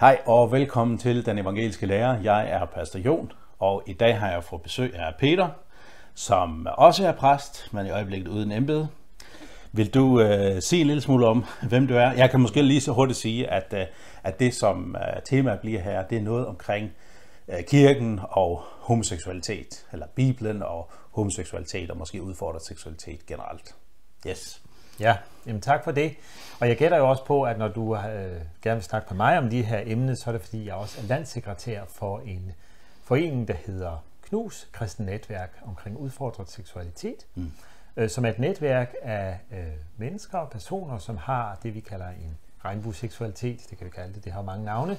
Hej og velkommen til Den Evangeliske Lærer. Jeg er Pastor Jon, og i dag har jeg fået besøg af Peter, som også er præst, men i øjeblikket uden embede. Vil du øh, sige en lille smule om, hvem du er? Jeg kan måske lige så hurtigt sige, at, øh, at det, som øh, temaet bliver her, det er noget omkring øh, kirken og homoseksualitet, eller Bibelen og homoseksualitet, og måske udfordret seksualitet generelt. Yes. Ja, jamen tak for det. Og jeg gætter jo også på, at når du øh, gerne vil snakke med mig om de her emne, så er det fordi, jeg også er landssekretær for en forening, der hedder KNUS, Kristen Netværk omkring udfordret seksualitet, mm. øh, som er et netværk af øh, mennesker og personer, som har det, vi kalder en regnbueseksualitet, det kan vi kalde det, det har mange navne,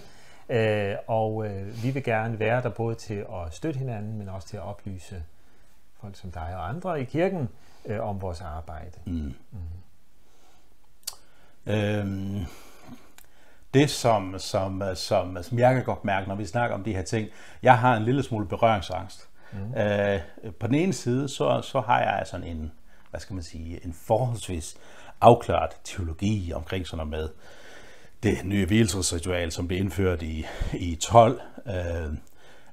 øh, og øh, vi vil gerne være der både til at støtte hinanden, men også til at oplyse folk som dig og andre i kirken øh, om vores arbejde. Mm. Mm. Øhm, det, som, som, som, som jeg kan godt mærke, når vi snakker om de her ting, jeg har en lille smule berøringsangst. Mm. Øh, på den ene side, så, så har jeg sådan en, hvad skal man sige, en forholdsvis afklaret teologi omkring sådan noget med det nye hvilesritual, som blev indført i, i 12 øh,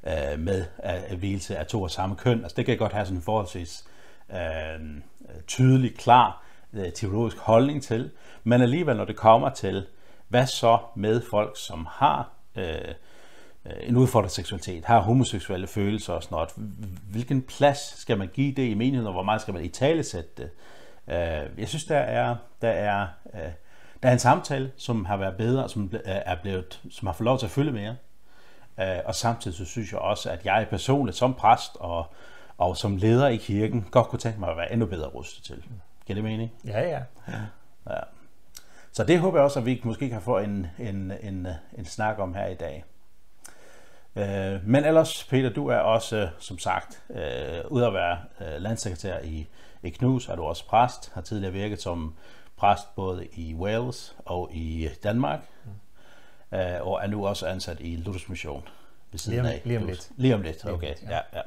øh, med at hvilelse af to og samme køn. Altså det kan jeg godt have sådan en forholdsvis øh, tydelig, klar øh, teologisk holdning til. Men alligevel, når det kommer til, hvad så med folk, som har øh, en udfordret seksualitet, har homoseksuelle følelser og sådan noget, hvilken plads skal man give det i menigheden, og hvor meget skal man i tale sætte det? Øh, jeg synes, der er, der er, øh, der er en samtale, som har været bedre, som er blevet, som har fået lov til at følge mere. Øh, og samtidig så synes jeg også, at jeg personligt som præst og, og som leder i kirken, godt kunne tænke mig at være endnu bedre rustet til. Giver det mening? Ja, ja. ja. ja. Så det håber jeg også, at vi måske kan få en, en, en, en snak om her i dag. Øh, men ellers, Peter, du er også, som sagt, øh, ud at være øh, landsekretær i, i KNUS, er du også præst, har tidligere virket som præst både i Wales og i Danmark, mm. og er nu også ansat i Luthers Mission ved siden lige om, af. Lige om lidt. Lige om lidt, okay. Ja, ja.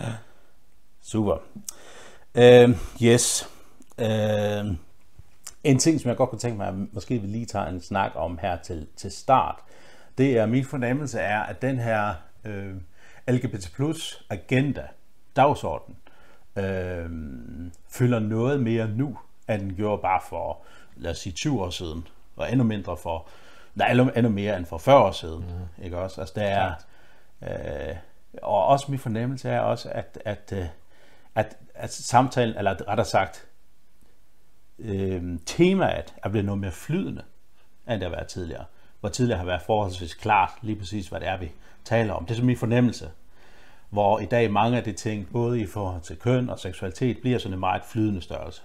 ja. Super. Uh, yes. Uh, en ting, som jeg godt kunne tænke mig, at måske vi lige tager en snak om her til, til start, det er min fornemmelse er, at den her øh, LGBT plus agenda, dagsorden, øh, fylder noget mere nu, end den gjorde bare for, lad os sige, 20 år siden, og endnu mindre for, nej, endnu mere end for 40 år siden, mm. ikke også? Altså, der er, øh, og også min fornemmelse er også, at, at, at, øh, at, at samtalen, eller rettere sagt, øh, temaet er blevet noget mere flydende, end det har været tidligere. Hvor tidligere har været forholdsvis klart lige præcis, hvad det er, vi taler om. Det er som min fornemmelse. Hvor i dag mange af de ting, både i forhold til køn og seksualitet, bliver sådan en meget flydende størrelse.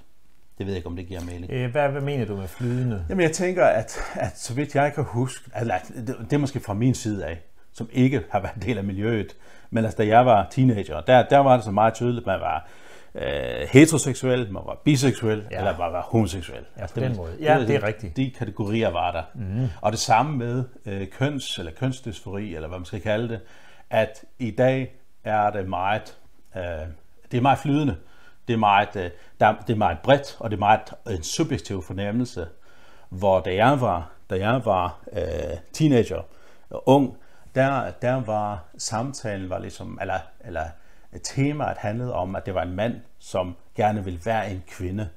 Det ved jeg ikke, om det giver mening. Øh, hvad, hvad mener du med flydende? Jamen jeg tænker, at, at så vidt jeg kan huske, altså, det, det er måske fra min side af, som ikke har været en del af miljøet, men altså da jeg var teenager, der, der var det så meget tydeligt, at man var øh, heteroseksuel, man var biseksuel, ja. eller man var homoseksuel. Ja, på den måde. Ja, det, det er rigtigt. De kategorier var der. Mm. Og det samme med øh, køns- eller kønsdysfori, eller hvad man skal kalde det, at i dag er det meget, øh, det er meget flydende. Det er meget, øh, der, det er meget bredt, og det er meget en subjektiv fornemmelse, hvor da jeg var, da jeg var øh, teenager, ung, der, der var samtalen var ligesom, eller, eller temaet handlede om, at det var en mand, som gerne ville være en kvinde,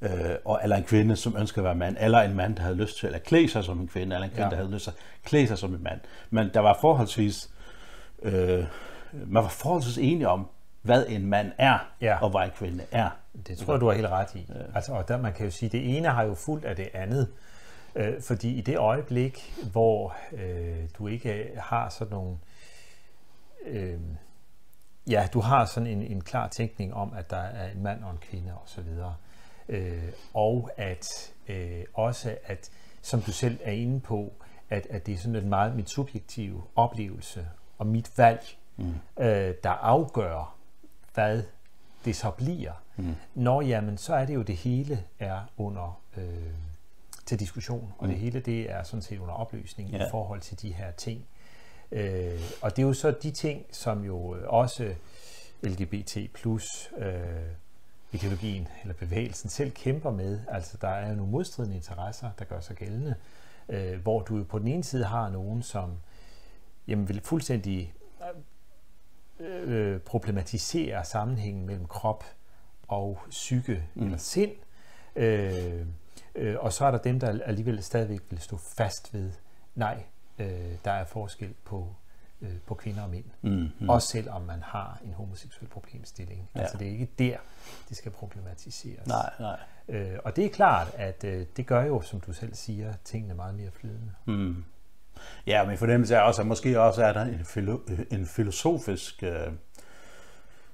øh, og, eller en kvinde, som ønsker at være mand, eller en mand, der havde lyst til at klæde sig som en kvinde, eller en kvinde, ja. der havde lyst til at klæde sig som en mand. Men der var forholdsvis, øh, man var forholdsvis enige om, hvad en mand er, ja. og hvad en kvinde er. Det tror jeg, du har helt ret i. Ja. Altså, og der, man kan jo sige, at det ene har jo fuldt af det andet. Øh, fordi i det øjeblik, hvor øh, du ikke har sådan nogle... Øh, ja, du har sådan en, en klar tænkning om, at der er en mand og en kvinde osv. Øh, og at øh, også, at som du selv er inde på, at, at det er sådan en meget mit subjektive oplevelse og mit valg, mm. øh, der afgør, hvad det så bliver. Mm. Når jamen, så er det jo det hele er under øh, til diskussion, og mm. det hele det er sådan set under opløsning ja. i forhold til de her ting. Øh, og det er jo så de ting, som jo også LGBT plus øh, ideologien eller bevægelsen selv kæmper med. Altså der er jo nogle modstridende interesser, der gør sig gældende. øh, hvor du jo på den ene side har nogen, som jamen, vil fuldstændig øh, problematisere sammenhængen mellem krop og psyke mm. eller sind. Øh, øh, og så er der dem, der alligevel stadigvæk vil stå fast ved, nej, øh, der er forskel på øh, på kvinder og mænd. Mm, mm. Også selvom man har en homoseksuel problemstilling. Ja. Altså det er ikke der, det skal problematiseres. Nej, nej. Øh, og det er klart, at øh, det gør jo, som du selv siger, tingene meget mere flydende. Mm. Ja, men fornemmelse er også, at måske også er der en, filo- en filosofisk øh,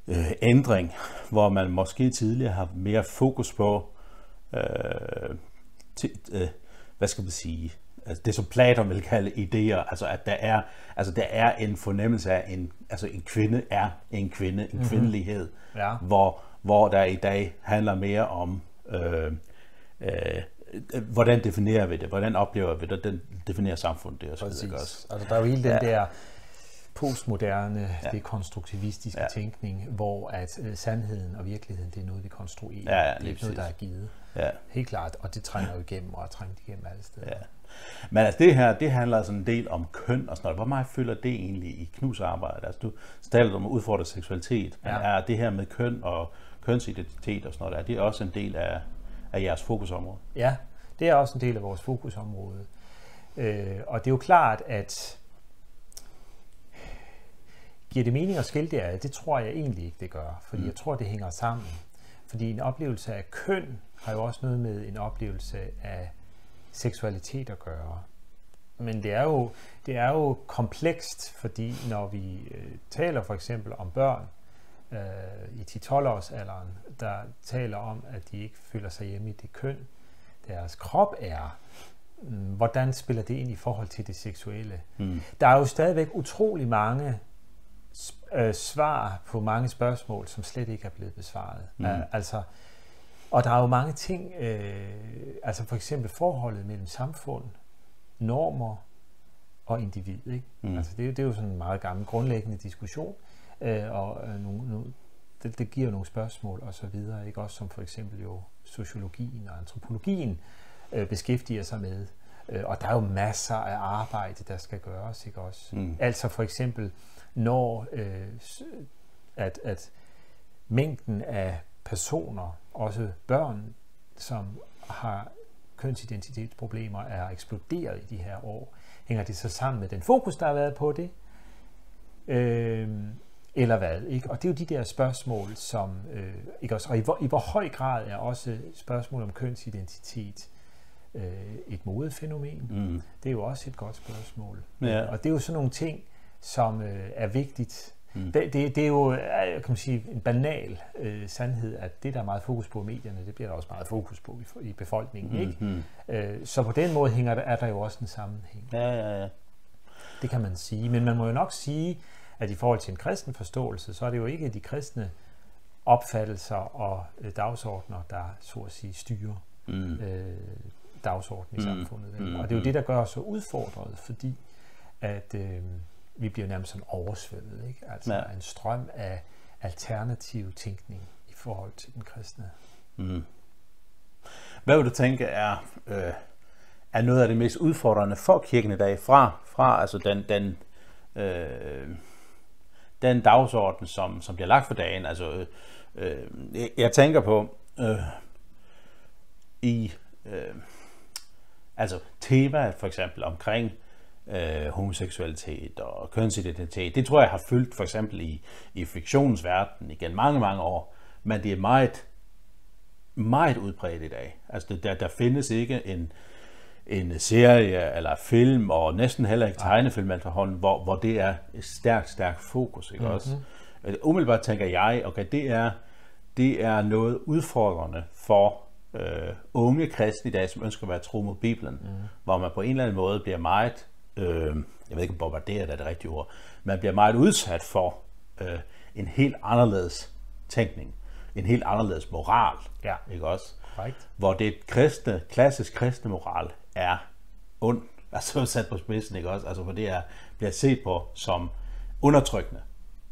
øh, ændring, hvor man måske tidligere har mere fokus på, øh, t- øh, hvad skal man sige, altså det som Platon vil kalde idéer, altså at der er, altså der er en fornemmelse af, en, altså en kvinde er en kvinde, en mm-hmm. kvindelighed, ja. hvor, hvor der i dag handler mere om, øh, øh, hvordan definerer vi det, hvordan oplever vi det, den definerer samfundet det også. Præcis. Også. Altså der er jo hele den ja. der postmoderne, ja. det konstruktivistiske ja. tænkning, hvor at uh, sandheden og virkeligheden, det er noget, vi konstruerer. Ja, ja, det er ikke noget, der er givet. Ja. Helt klart, og det trænger jo igennem, og trænger igennem alle steder. Ja. Men altså det her, det handler altså en del om køn og sådan noget. Hvor meget føler det egentlig i Knuds arbejde? Altså du taler om at udfordre seksualitet, men ja. er det her med køn og kønsidentitet og sådan noget, er det også en del af, af jeres fokusområde? Ja, det er også en del af vores fokusområde. Øh, og det er jo klart, at giver det mening at skille det af? Det tror jeg egentlig ikke, det gør, fordi mm. jeg tror, det hænger sammen. Fordi en oplevelse af køn har jo også noget med en oplevelse af seksualitet at gøre. Men det er jo, det er jo komplekst, fordi når vi øh, taler for eksempel om børn øh, i 10-12 års alderen, der taler om, at de ikke føler sig hjemme i det køn, deres krop er, mm, hvordan spiller det ind i forhold til det seksuelle? Mm. Der er jo stadigvæk utrolig mange øh, svar på mange spørgsmål, som slet ikke er blevet besvaret. Mm. Uh, altså, og der er jo mange ting, øh, altså for eksempel forholdet mellem samfund, normer og individ. Ikke? Mm. Altså det, det er jo sådan en meget gammel grundlæggende diskussion, øh, og øh, nogle, nogle, det, det giver nogle spørgsmål og så videre, ikke? også som for eksempel jo sociologien og antropologien øh, beskæftiger sig med. Øh, og der er jo masser af arbejde, der skal gøres, ikke også? Mm. Altså for eksempel, når øh, at, at mængden af personer, også børn, som har kønsidentitetsproblemer, er eksploderet i de her år. Hænger det så sammen med den fokus, der har været på det? Øh, eller hvad? Ikke? Og det er jo de der spørgsmål, som... Øh, ikke også, og i hvor, i hvor høj grad er også spørgsmål om kønsidentitet øh, et modefænomen? Mm. Det er jo også et godt spørgsmål. Ja. Og det er jo sådan nogle ting, som øh, er vigtigt Mm. Det, det, det er jo kan man sige, en banal øh, sandhed, at det, der er meget fokus på i medierne, det bliver der også meget fokus på i, i befolkningen. Mm. Ikke? Mm. Øh, så på den måde hænger der, er der jo også en sammenhæng. Ja, ja, ja. Det kan man sige. Men man må jo nok sige, at i forhold til en kristen forståelse, så er det jo ikke de kristne opfattelser og øh, dagsordner, der så at sige styrer mm. øh, dagsordenen i mm. samfundet. Mm. Og det er jo det, der gør os så udfordret, fordi at... Øh, vi bliver nærmest sådan oversvømmet. Ikke? Altså ja. en strøm af alternativ tænkning i forhold til den kristne. Mm. Hvad vil du tænke er, øh, er noget af det mest udfordrende for kirken i dag, fra, fra altså den, den, øh, den dagsorden, som, som bliver lagt for dagen? Altså, øh, jeg, jeg tænker på øh, i øh, altså temaet for eksempel omkring øh, homoseksualitet og kønsidentitet. Det tror jeg har fyldt for eksempel i, i fiktionens verden igen mange, mange år, men det er meget, meget udbredt i dag. Altså der, der findes ikke en, en serie eller film, og næsten heller ikke tegnefilm efterhånden, hvor, hvor det er et stærkt, stærkt fokus. Ikke mm-hmm. også? Umiddelbart tænker jeg, okay, det er, det er noget udfordrende for øh, unge kristne i dag, som ønsker at være tro mod Bibelen, mm. hvor man på en eller anden måde bliver meget øh, jeg ved ikke om bombarderet er det rigtige ord, man bliver meget udsat for øh, en helt anderledes tænkning, en helt anderledes moral, ja. ikke også? Right. Hvor det kristne, klassisk kristne moral er ond, altså sat på spidsen, ikke også? Altså hvor det er, bliver set på som undertrykkende.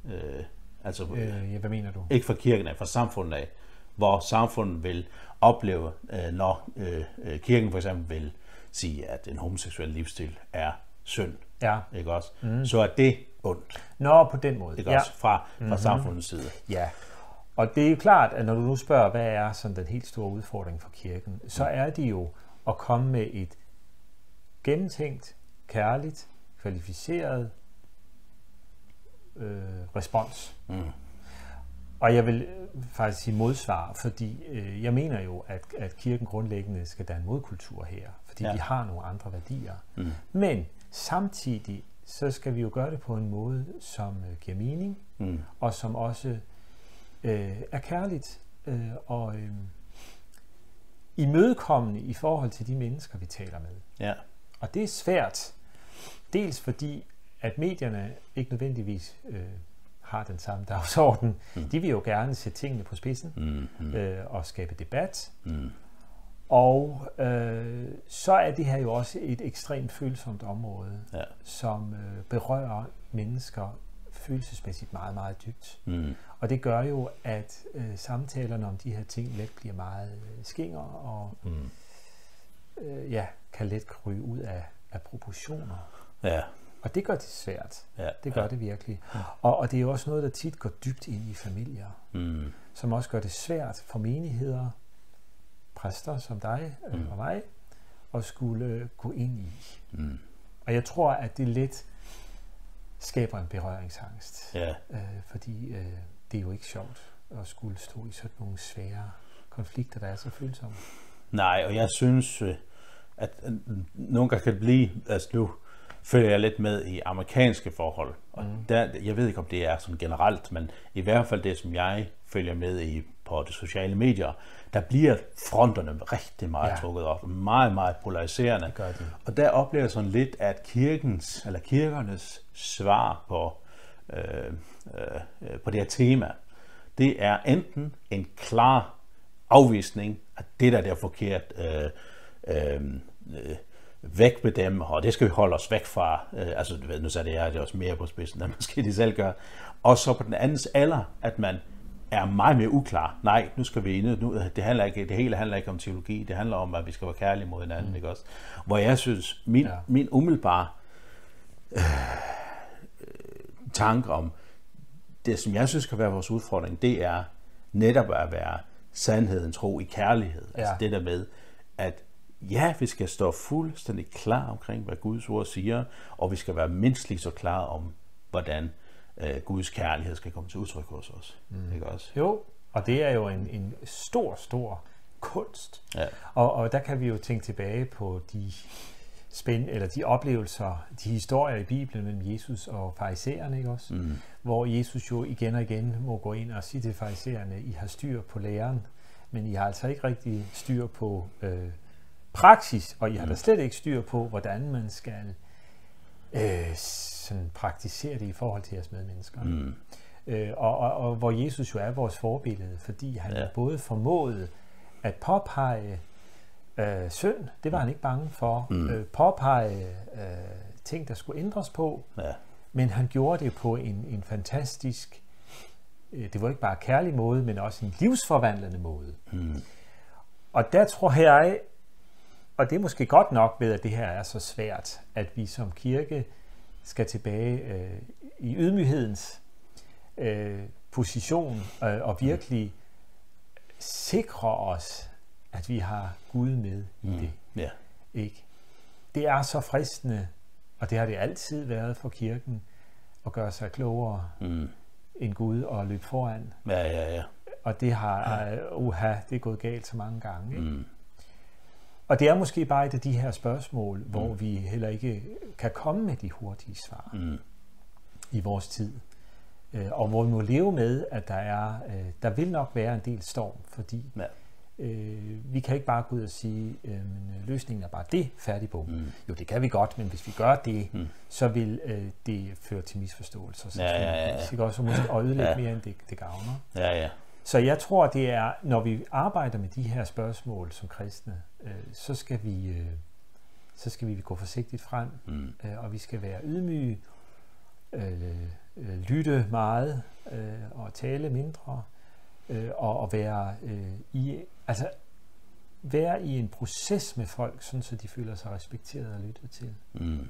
Øh, altså, øh, ja, hvad mener du? Ikke for kirken af, for samfundet af, hvor samfundet vil opleve, øh, når øh, øh kirken for eksempel vil sige, at en homoseksuel livsstil er synd, Ja. ikke også? Mm. Så er det ondt, Nå, på den måde. ikke ja. også? Fra, fra mm-hmm. samfundets side. Ja, og det er jo klart, at når du nu spørger, hvad er sådan den helt store udfordring for kirken, så er det jo at komme med et gennemtænkt, kærligt, kvalificeret øh, respons. Mm. Og jeg vil øh, faktisk sige modsvar, fordi øh, jeg mener jo, at, at kirken grundlæggende skal danne modkultur her, fordi ja. vi har nogle andre værdier. Mm. Men samtidig, så skal vi jo gøre det på en måde, som øh, giver mening, Mm. og som også øh, er kærligt øh, og øh, imødekommende i forhold til de mennesker, vi taler med. Ja. Og det er svært, dels fordi, at medierne ikke nødvendigvis øh, har den samme dagsorden. Mm. De vil jo gerne sætte tingene på spidsen Mm. Mm. øh, og skabe debat. Mm. Og øh, så er det her jo også et ekstremt følsomt område, Ja. som øh, berører mennesker følelsesmæssigt meget, meget dybt. Mm. Og det gør jo, at øh, samtalerne om de her ting let bliver meget øh, skinger og Mm. øh, ja, kan let kryge ud af, af proportioner. Ja. Og det gør det svært. Ja. Det gør ja. det virkelig. Og, og det er jo også noget, der tit går dybt ind i familier, Mm. som også gør det svært for menigheder, præster som dig øh, Mm. og mig, at skulle gå ind i. Mm. Og jeg tror, at det let skaber en berøringsangst. Ja. Øh, fordi øh, det er jo ikke sjovt at skulle stå i sådan nogle svære konflikter, der er så følsomme. Nej, og jeg synes, øh, at øh, nogle gange kan det blive, altså nu følger jeg lidt med i amerikanske forhold, og mm. der, jeg ved ikke, om det er sådan generelt, men i hvert fald det, som jeg følger med i på de sociale medier, der bliver fronterne rigtig meget ja. Trukket op, meget, meget polariserende. Det gør de. Og der oplever jeg sådan lidt, at kirkens, eller kirkernes svar på, øh, øh, på det her tema, det er enten en klar afvisning, at det der, er forkert, øh, øh, øh, væk med dem, og det skal vi holde os væk fra. Øh, altså, nu sagde det jeg, det er også mere på spidsen, end måske de selv gør. Og så på den andens alder, at man er meget mere uklar. Nej, nu skal vi ind. Nu, det, handler ikke, det hele handler ikke om teologi. Det handler om, at vi skal være kærlige mod hinanden. Mm. Ikke også? Hvor jeg synes, min, ja. Min umiddelbare øh, tanke om det, som jeg synes skal være vores udfordring, det er netop at være sandheden tro i kærlighed. Ja. Altså Ja. det der med, at ja, vi skal stå fuldstændig klar omkring, hvad Guds ord siger, og vi skal være mindst lige så klar om, hvordan øh, Guds kærlighed skal komme til udtryk hos os. Mm. Ikke også? Jo, og det er jo en, en stor, stor kunst. Ja. Og, og der kan vi jo tænke tilbage på de spænd, eller de oplevelser, de historier i Bibelen mellem Jesus og farisæerne, ikke også? Mm. Hvor Jesus jo igen og igen må gå ind og sige til farisæerne, I har styr på læren, men I har altså ikke rigtig styr på øh, praksis, og I har da slet ikke styr på, hvordan man skal øh, sådan praktisere det i forhold til jeres medmennesker. Mm. Øh, og, og, og hvor Jesus jo er vores forbillede, fordi han Ja. både formåede at påpege øh, synd, det var han ikke bange for, mm. øh, påpege øh, ting, der skulle ændres på, Ja. men han gjorde det på en, en fantastisk, øh, det var ikke bare kærlig måde, men også en livsforvandlende måde. Mm. Og der tror jeg, og det er måske godt nok ved, at det her er så svært, at vi som kirke skal tilbage øh, i ydmyghedens øh, position øh, og virkelig sikre os, at vi har Gud med i Mm. det. Ja. Ikke? Det er så fristende, og det har det altid været for kirken, at gøre sig klogere Mm. end Gud og løbe foran. Ja, ja, ja. Og det har, uh, uha, det er gået galt så mange gange. Ikke? Mm. Og det er måske bare et af de her spørgsmål, mm. hvor vi heller ikke kan komme med de hurtige svar Mm. i vores tid. Øh, Og hvor vi må leve med, at der er, øh, der vil nok være en del storm, fordi Ja. øh, vi kan ikke bare gå ud og sige, øh, men, øh, løsningen er bare det, færdig bog. Mm. Jo, det kan vi godt, men hvis vi gør det, Mm. så vil øh, det føre til misforståelser. Ja, ja, ja, ja. Ikke også, og måske og ødelægge Ja. mere, end det, det gavner. Ja, ja. Så jeg tror, det er, når vi arbejder med de her spørgsmål som kristne, øh, så skal vi øh, så skal vi gå forsigtigt frem, Mm. øh, og vi skal være ydmyge, øh, øh, lytte meget øh, og tale mindre, øh, og, og være øh, i, altså være i en proces med folk, sådan så de føler sig respekteret og lyttet til. Mm.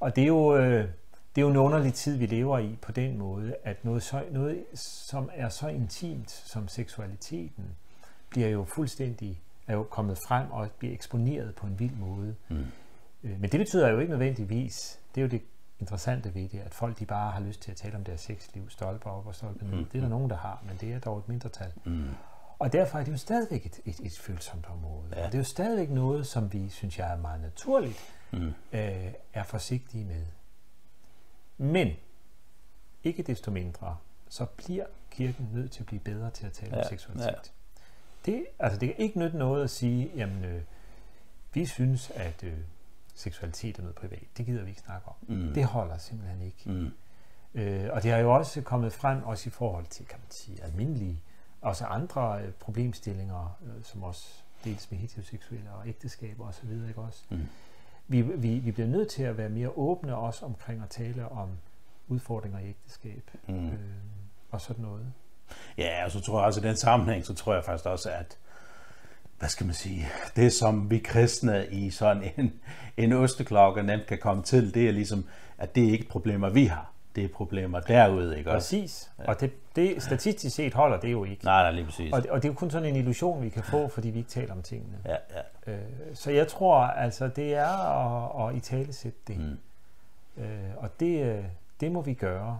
Og det er jo, øh, det er jo en underlig tid, vi lever i på den måde, at noget, så, noget som er så intimt som seksualiteten, bliver jo fuldstændig er jo kommet frem og bliver eksponeret på en vild måde. Mm. Øh, Men det betyder jo ikke nødvendigvis, det er jo det interessante ved det, at folk de bare har lyst til at tale om deres sexliv, stolper op og stolper ned. Mm. Det er der nogen, der har, men det er dog et mindretal. Mm. Og derfor er det jo stadigvæk et, et, et følsomt område. Ja. Ja. Og det er jo stadigvæk noget, som vi, synes jeg er meget naturligt, Mm. øh, er forsigtige med. Men, ikke desto mindre, så bliver kirken nødt til at blive bedre til at tale Ja, om seksualitet. ja. Det, altså, det kan ikke nytte noget at sige, jamen, øh, vi synes, at øh, seksualitet er noget privat. Det gider vi ikke snakke om. Mm. Det holder simpelthen ikke. Mm. Øh, og det har jo også kommet frem, også i forhold til, kan man sige, almindelige, også andre øh, problemstillinger, øh, som også dels med heteroseksuelle og ægteskaber osv., ikke også? Mm. Vi, vi, vi bliver nødt til at være mere åbne også omkring at tale om udfordringer i ægteskab Mm. øh, og sådan noget. Ja, og så tror jeg også, i den sammenhæng, så tror jeg faktisk også, at hvad skal man sige, det som vi kristne i sådan en, en osteklokke nemt kan komme til, det er ligesom, at det er ikke problemer, vi har. Det er problemer derude, ikke også? Præcis. Ja. Og det, det, statistisk set holder det jo ikke. Nej, nej, lige præcis. Og, det- og det er jo kun sådan en illusion, vi kan få, fordi vi ikke taler om tingene. Ja, ja. Øh, så jeg tror, altså, det er at, at i tale sætte det. Mm. Øh, og det, øh, det må vi gøre.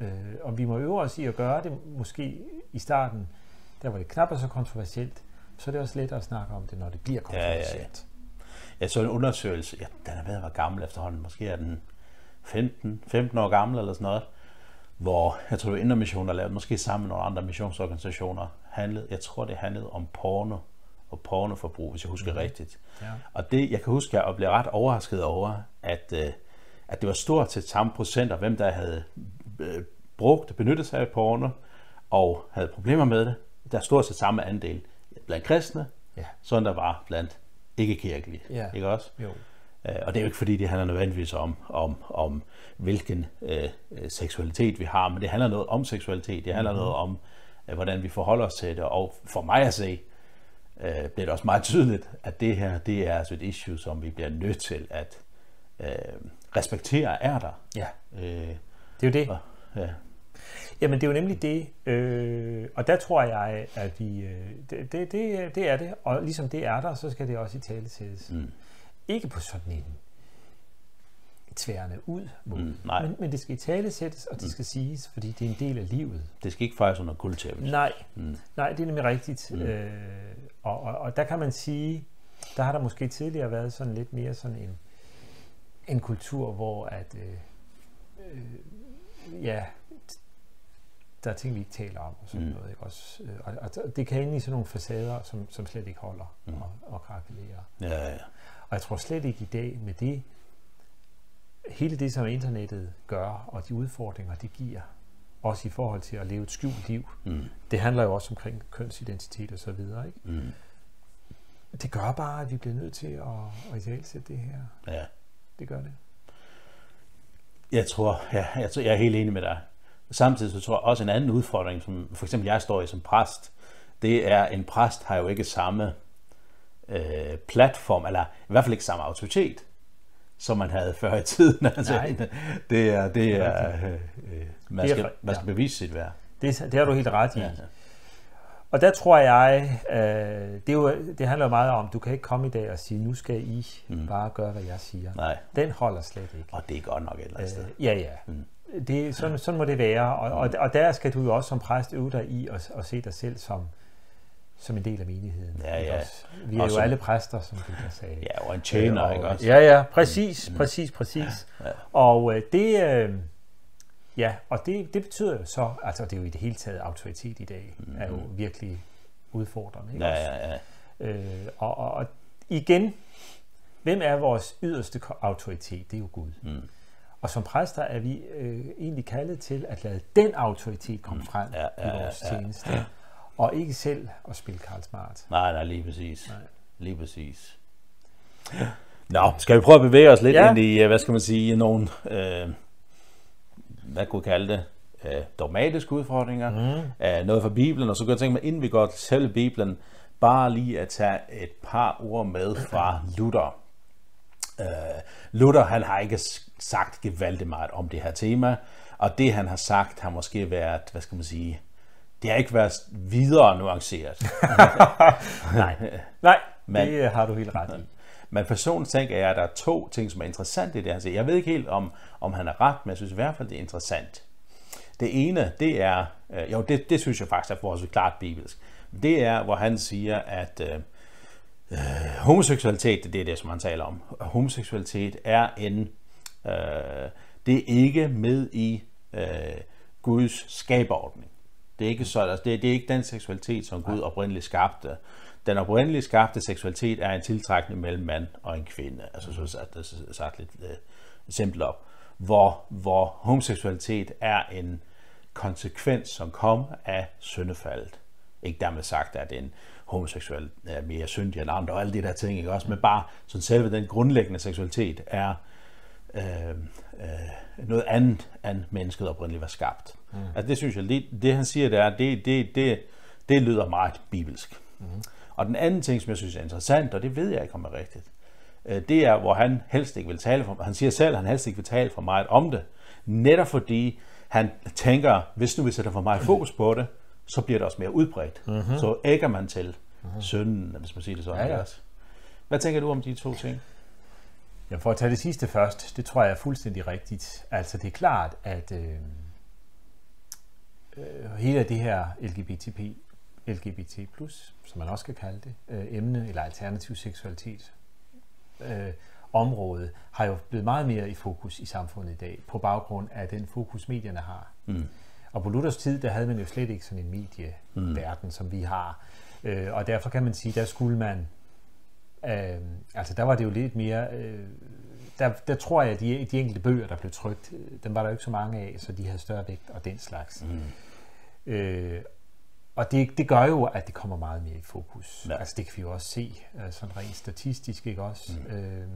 Øh, og vi må øve os i at gøre det måske i starten, der hvor det knap så kontroversielt, så er det også lettere at snakke om det, når det bliver Ja, ja, ja. kontroversielt. Jeg så en undersøgelse, ja, den er ved at være gammel efterhånden, måske er den 15, 15 år gammel eller sådan noget, hvor jeg tror, det var Indermission, der lavede, måske sammen med nogle andre missionsorganisationer, handlede, jeg tror, det handlede om porno og pornoforbrug, hvis jeg husker mm. rigtigt. Ja. Og det, jeg kan huske, at jeg blev ret overrasket over, at, øh, at det var stort set samme procent af hvem, der havde brugt og benyttet sig af porno, og havde problemer med det. Der er stort set samme andel blandt kristne, Ja. sådan der var blandt ikke-kirkelige. Ja. Ikke også? Jo. Øh, Og det er jo ikke fordi, det handler nødvendigvis om, om, om hvilken øh, seksualitet vi har, men det handler noget om seksualitet. Det handler mm-hmm. noget om, øh, hvordan vi forholder os til det. Og for mig at se, øh, bliver det også meget tydeligt, at det her, det er altså et issue, som vi bliver nødt til at øh, respektere, er der. Ja, Øh, det er jo det. og, ja. Jamen, det er jo nemlig det. Øh, og der tror jeg, at vi... Øh, det, det, det, er det. Og ligesom det er der, så skal det også i tale sættes. Mm. Ikke på sådan en tværende ud måde. Mm, nej. men, men det skal i tale sættes, og det skal siges, fordi det er en del af livet. Det skal ikke fejres under guldtæppet. Nej, Mm. nej, det er nemlig rigtigt. Mm. Mm. Øh, og, og, og der kan man sige, der har der måske tidligere været sådan lidt mere sådan en, en kultur, hvor at, øh, øh, ja, der er ting, vi ikke taler om, og sådan Mm. noget, ikke også? Øh, Og, og det kan ende i sådan nogle facader, som, som slet ikke holder Mm. og, og krakelerer. Ja, ja. Og jeg tror slet ikke i dag med det, hele det, som internettet gør, og de udfordringer, det giver, også i forhold til at leve et skjult liv, Mm. det handler jo også omkring kønsidentitet og så videre. Ikke? Mm. Det gør bare, at vi bliver nødt til at, at italesætte det her. Ja. Det gør det. Jeg tror, ja, jeg, tror, jeg er helt enig med dig. Samtidig så tror jeg også en anden udfordring, som for eksempel jeg står i som præst, det er, en præst har jo ikke samme øh, platform, eller i hvert fald ikke samme autoritet, som man havde før i tiden. Altså, Nej. det er, det er, øh, øh, man, skal, man skal bevise sit værd. Det, det har du helt ret i. Ja, ja. Og der tror jeg, øh, det, er jo, det handler jo meget om, du kan ikke komme i dag og sige, nu skal I Mm. bare gøre, hvad jeg siger. Nej, Den holder slet ikke. og det er godt nok et eller andet sted. Øh, ja, ja. Mm. Det, sådan, sådan må det være. Og, og, og der skal du jo også som præst øve dig i at, at se dig selv som, som en del af menigheden. Ja, ja. også? Vi er Og jo alle præster, som du kan sige. Ja, og en tjener, og, ikke også? Ja, ja, præcis, præcis, præcis. Ja. Og øh, det, øh, ja, og det, det betyder jo så, altså det er jo i det hele taget autoritet i dag, mm. er jo virkelig udfordrende. Ikke Ja, også? ja, ja. Øh, og, og, og igen, hvem er vores yderste autoritet? Det er jo Gud. Mm. Og som præster er vi øh, egentlig kaldet til at lade den autoritet komme frem Mm. Ja, ja, i vores ja, ja. tjeneste, og ikke selv at spille Karl Smart. Nej, nej, lige præcis. Nej. Lige præcis. Nå, skal vi prøve at bevæge os lidt ja. Ja. ind i, øh, hvad skal man sige, nogle, øh, hvad kunne kalde det, øh, dogmatiske udfordringer, Mm. øh, noget fra Bibelen, og så kunne jeg tænke mig, inden vi går til selve Bibelen, bare lige at tage et par ord med fra Luther. Uh, Luther han har ikke sagt gevaldigt meget om det her tema, og det han har sagt har måske været, hvad skal man sige, det har ikke været videre nuanceret. Nej, Nej men, det har du helt ret i. Men personligt tænker jeg, at der er to ting, som er interessant i det, han siger. Jeg ved ikke helt, om, om han er ret, men jeg synes i hvert fald, det er interessant. Det ene, det er, øh, jo, det, det synes jeg faktisk er forholdsvis klart bibelsk. Det er, hvor han siger, at øh, øh, homoseksualitet, det er det, som han taler om. Homoseksualitet er en, øh, det er ikke med i øh, Guds skaberordning. Det er ikke så, altså det, det er ikke den seksualitet, som Gud oprindeligt skabte. Den oprindeligt skabte seksualitet er en tiltrækning mellem mand og en kvinde. Altså så sagt, det er sagt lidt uh, simpelt op. Hvor, hvor homoseksualitet er en konsekvens, som kom af syndefaldet. Ikke dermed sagt, at en homoseksuel er mere syndig end andre og alle de der ting, ikke også? Men bare sådan selve den grundlæggende seksualitet er øh, øh, noget andet, end mennesket oprindeligt var skabt. Mm. Altså det synes jeg, det, det han siger der, det, det, det, det lyder meget bibelsk. Mm. Og den anden ting, som jeg synes er interessant, og det ved jeg ikke om er rigtigt, øh, det er, hvor han helst ikke vil tale for, han siger selv, at han helst ikke vil tale for meget om det, netop fordi han tænker, hvis nu vi sætter for meget fokus på det, så bliver det også mere udbredt. Mm-hmm. Så ægger man til mm-hmm. synden, hvis man siger det sådan. Ja, ja. Hvad tænker du om de to ting? Ja, for at tage det sidste først, det tror jeg er fuldstændig rigtigt. Altså det er klart, at øh, øh, hele det her LGBTP, LGBT+, som man også kan kalde det, øh, emne eller alternativ seksualitet, øh, område, har jo blevet meget mere i fokus i samfundet i dag, på baggrund af den fokus, medierne har. Mm. Og på Luthers tid, der havde man jo slet ikke sådan en medieverden, mm. som vi har. Øh, og derfor kan man sige, der skulle man Øh, altså der var det jo lidt mere, øh, der, der tror jeg, at de, de enkelte bøger, der blev trykt, øh, dem var der jo ikke så mange af, så de havde større vægt og den slags. Mm. Øh, og det, det gør jo, at det kommer meget mere i fokus. Ja. Altså det kan vi jo også se, øh, sådan rent statistisk, ikke også? Mm. Øh,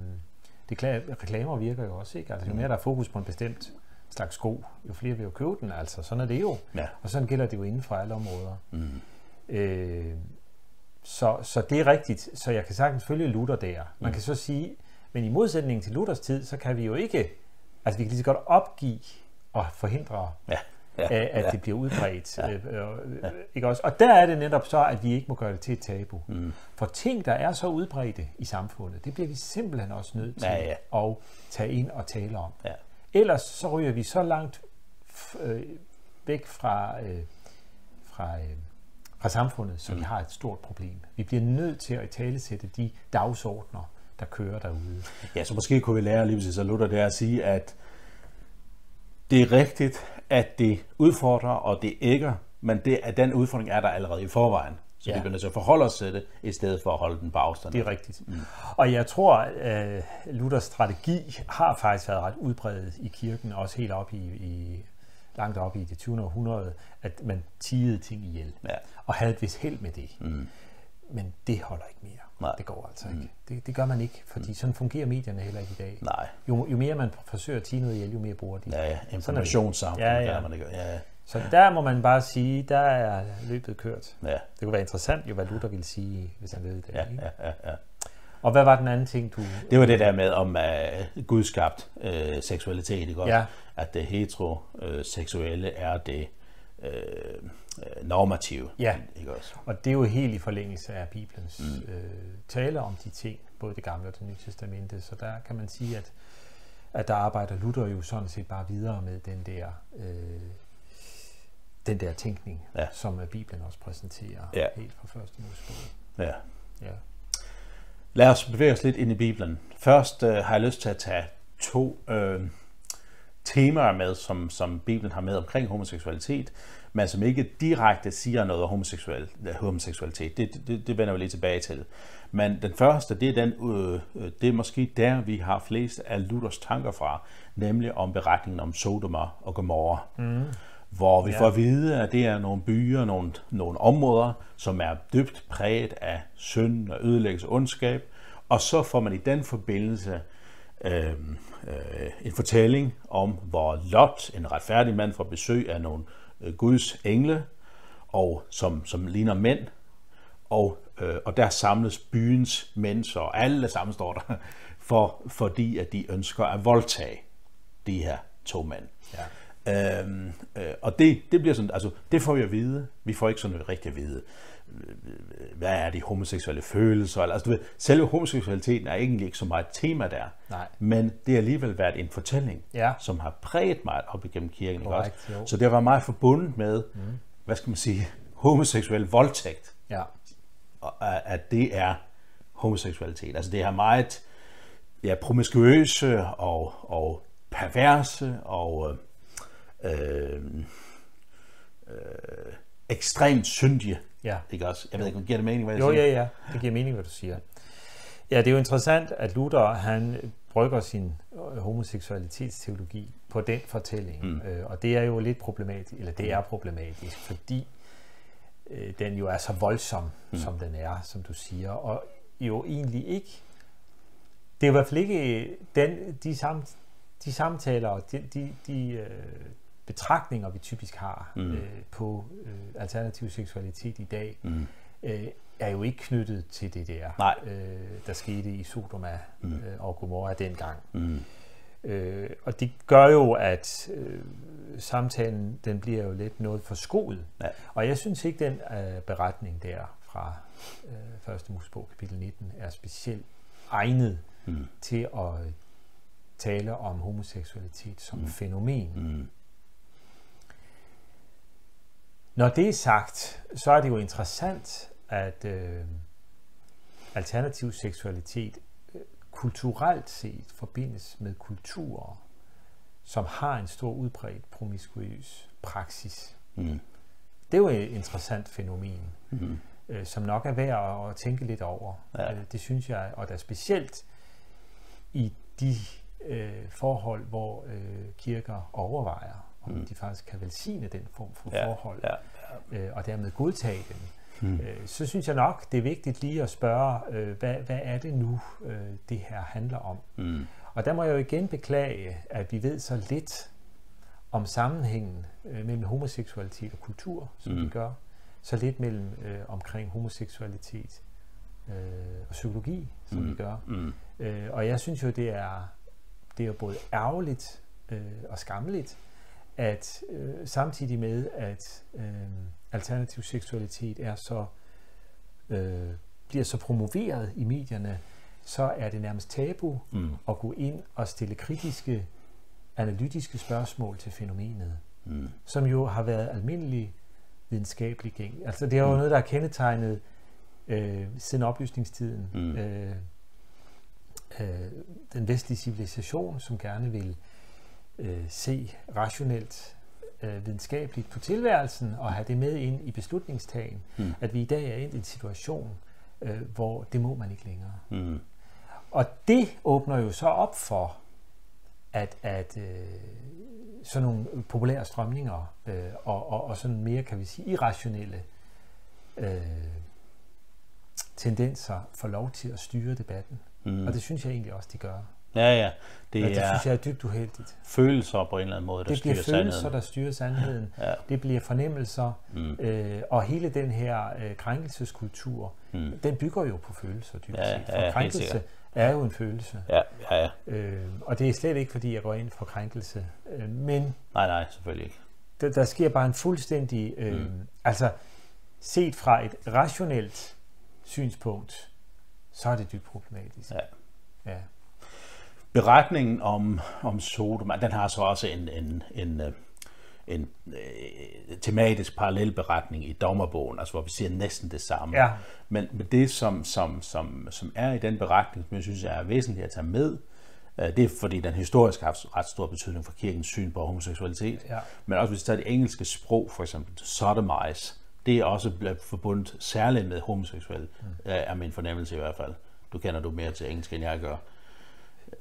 det, reklamer virker jo også, ikke? Altså jo mm. mere der er fokus på en bestemt slags sko, jo flere vil jo købe den, altså sådan er det jo. Ja. Og sådan gælder det jo inden for alle områder. Mm. Øh, så, så det er rigtigt, så jeg kan sagtens følge Luther der. Man mm. kan så sige, men i modsætning til Luthers tid, så kan vi jo ikke, altså vi kan lige så godt opgive og forhindre, ja. Ja. At, at ja. det bliver udbredt. Ja. Øh, øh. Ikke også? Og der er det netop så, at vi ikke må gøre det til et tabu. Mm. For ting, der er så udbredte i samfundet, det bliver vi simpelthen også nødt til ja, ja. at tage ind og tale om. Ja. Ellers så ryger vi så langt øh, væk fra, øh, fra øh, fra samfundet, så mm. vi har et stort problem. Vi bliver nødt til at talesætte de dagsordner, der kører derude. Ja, så måske kunne vi lære lige præcis at Luther det at sige, at det er rigtigt, at det udfordrer, og det ikke, men det, at den udfordring er der allerede i forvejen. Så ja. vi bliver nødt til at forholde os til det, i stedet for at holde den på afstand. Det er rigtigt. Mm. Og jeg tror, at uh, Luthers strategi har faktisk været ret udbredt i kirken, også helt op i, i langt op i det 20. århundrede, at man tigede ting ihjel. Ja. Og havde et vis held med det. Mm. Men det holder ikke mere. Nej. Det går altså ikke. Mm. Det, det gør man ikke, fordi mm. sådan fungerer medierne heller ikke i dag. Nej. Jo, jo mere man forsøger at tige noget ihjel, jo mere bruger de. Ja, ja. Informationssamfund. Ja, ja. Man ikke. ja, ja. Så der må man bare sige, der er løbet kørt. Ja. Det kunne være interessant, jo, hvad Luther ville sige, hvis han ved det. Ja, ikke? ja, ja, ja. Og hvad var den anden ting, du... Det var det der med om uh, gudskabt uh, seksualitet, ikke Ja. At det heteroseksuelle er det uh, normative. Ja, ikke også? og det er jo helt i forlængelse af Bibelens mm. uh, tale om de ting, både det gamle og det nye testamente. Så der kan man sige, at, at der arbejder Luther jo sådan set bare videre med den der... Uh, den der tænkning, ja. som Bibelen også præsenterer ja. helt fra første Mosebog. Ja. ja. Lad os bevæge os lidt ind i Bibelen. Først øh, har jeg lyst til at tage to øh, temaer med, som, som Bibelen har med omkring homoseksualitet, men som ikke direkte siger noget om homoseksual, homoseksualitet. Det, det, det vender vi lige tilbage til. Men den første, det er, den, øh, det er måske der, vi har flest af Luthers tanker fra, nemlig om beretningen om Sodoma og Gomorra. Mm hvor vi ja. får at vide, at det er nogle byer, nogle, nogle områder, som er dybt præget af synd og ødelæggelse og ondskab, og så får man i den forbindelse øh, øh, en fortælling om, hvor Lot, en retfærdig mand, får besøg af nogle øh, Guds engle, og som, som ligner mænd, og øh, og der samles byens mennesker, og alle sammen står der, for, fordi at de ønsker at voldtage de her to mænd. Ja. Øhm, øh, og det, det bliver sådan, altså det får vi at vide. Vi får ikke sådan rigtig at vide, hvad er de homoseksuelle følelser? Altså, du ved, selve homoseksualiteten er egentlig ikke så meget et tema der, Nej. men det har alligevel været en fortælling, Ja. som har præget mig op igennem kirken. Ikke Korrekt, også? Så det var meget forbundet med, mm. hvad skal man sige, homoseksuel voldtægt, Ja. og at det er homoseksualitet. Altså det er meget ja, promiskuøse og, og perverse og øh, øh, ekstremt syndige. Ja. Ikke også? Jeg ved ikke, om det giver det mening, hvad jeg Jo, siger? ja, ja. Det giver mening, hvad du siger. Ja, det er jo interessant, at Luther, han brygger sin øh, homoseksualitetsteologi på den fortælling. Mm. Øh, og det er jo lidt problematisk, eller det er problematisk, fordi øh, den jo er så voldsom, mm. som den er, som du siger. Og jo egentlig ikke... Det er i hvert fald ikke den, de, sam, de samtaler og de, de, de øh, betragtninger, vi typisk har mm. øh, på øh, alternativ seksualitet i dag, mm. øh, er jo ikke knyttet til det der, Nej. Øh, der skete i Sodoma mm. øh, og Gomorra dengang. Mm. Øh, og det gør jo, at øh, samtalen den bliver jo lidt noget forskruet. Ja. Og jeg synes ikke, den øh, beretning der fra øh, 1. Mosebog kapitel 19 er specielt egnet mm. til at tale om homoseksualitet som mm. fænomen. Mm. Når det er sagt, så er det jo interessant, at øh, alternativ seksualitet øh, kulturelt set forbindes med kulturer, som har en stor udbredt promiskuøs praksis. Mm. Det er jo et interessant fænomen, mm. øh, som nok er værd at tænke lidt over. Ja. Øh, det synes jeg, og der er specielt i de øh, forhold, hvor øh, kirker overvejer, om mm. de faktisk kan velsigne den form for Ja, forhold, ja, Øh, og dermed godtage den. Mm. Øh, så synes jeg nok, det er vigtigt lige at spørge, øh, hvad, hvad er det nu, øh, det her handler om? Mm. Og der må jeg jo igen beklage, at vi ved så lidt om sammenhængen øh, mellem homoseksualitet og kultur, som mm. vi gør. Så lidt mellem øh, omkring homoseksualitet øh, og psykologi, som mm. vi gør. Mm. Øh, og jeg synes jo, det er, det er både ærgerligt øh, og skammeligt, at øh, samtidig med, at øh, alternativ seksualitet er så øh, bliver så promoveret i medierne, så er det nærmest tabu Mm. at gå ind og stille kritiske, analytiske spørgsmål til fænomenet, Mm. som jo har været almindelig videnskabelig gæng. Altså det er jo Mm. noget, der er kendetegnet øh, siden oplysningstiden. Mm. Øh, øh, den vestlige civilisation, som gerne vil øh, se rationelt, øh, videnskabeligt på tilværelsen og have det med ind i beslutningstagen, Mm. at vi i dag er i en situation, øh, hvor det må man ikke længere. Mm. Og det åbner jo så op for, at, at øh, sådan nogle populære strømninger øh, og, og, og sådan mere, kan vi sige, irrationelle øh, tendenser får lov til at styre debatten. Mm. Og det synes jeg egentlig også, de gør. Ja, ja. Det Og det er synes jeg er dybt uheldigt. følelser på en eller anden måde, der Det bliver styrer følelser, sandheden. der styrer sandheden. Ja. Det bliver fornemmelser. Mm. Øh, og hele den her øh, krænkelseskultur, Mm. den bygger jo på følelser, dybest Ja, set. For ja, krænkelse er jo en følelse. Ja, ja, ja. Øh, og det er slet ikke, fordi jeg går ind for krænkelse. Øh, men Nej, nej, selvfølgelig ikke. der, der sker bare en fuldstændig... Øh, mm. Altså, set fra et rationelt synspunkt, så er det dybt problematisk. Ja. Ja. Beretningen om, om Sodoma, den har så også en, en, en, øh, en øh, tematisk parallelberetning i dommerbogen, altså hvor vi siger næsten det samme. Ja. Men, men det, som, som, som, som er i den beretning, som jeg synes er væsentligt at tage med, øh, det er fordi den historisk har haft ret stor betydning for kirkens syn på homoseksualitet. Ja. Men også hvis vi tager det engelske sprog, for eksempel sodomize, det er også blevet forbundet særligt med homoseksuel, mm. er min fornemmelse i hvert fald. Du kender du mere til engelsk, end jeg gør.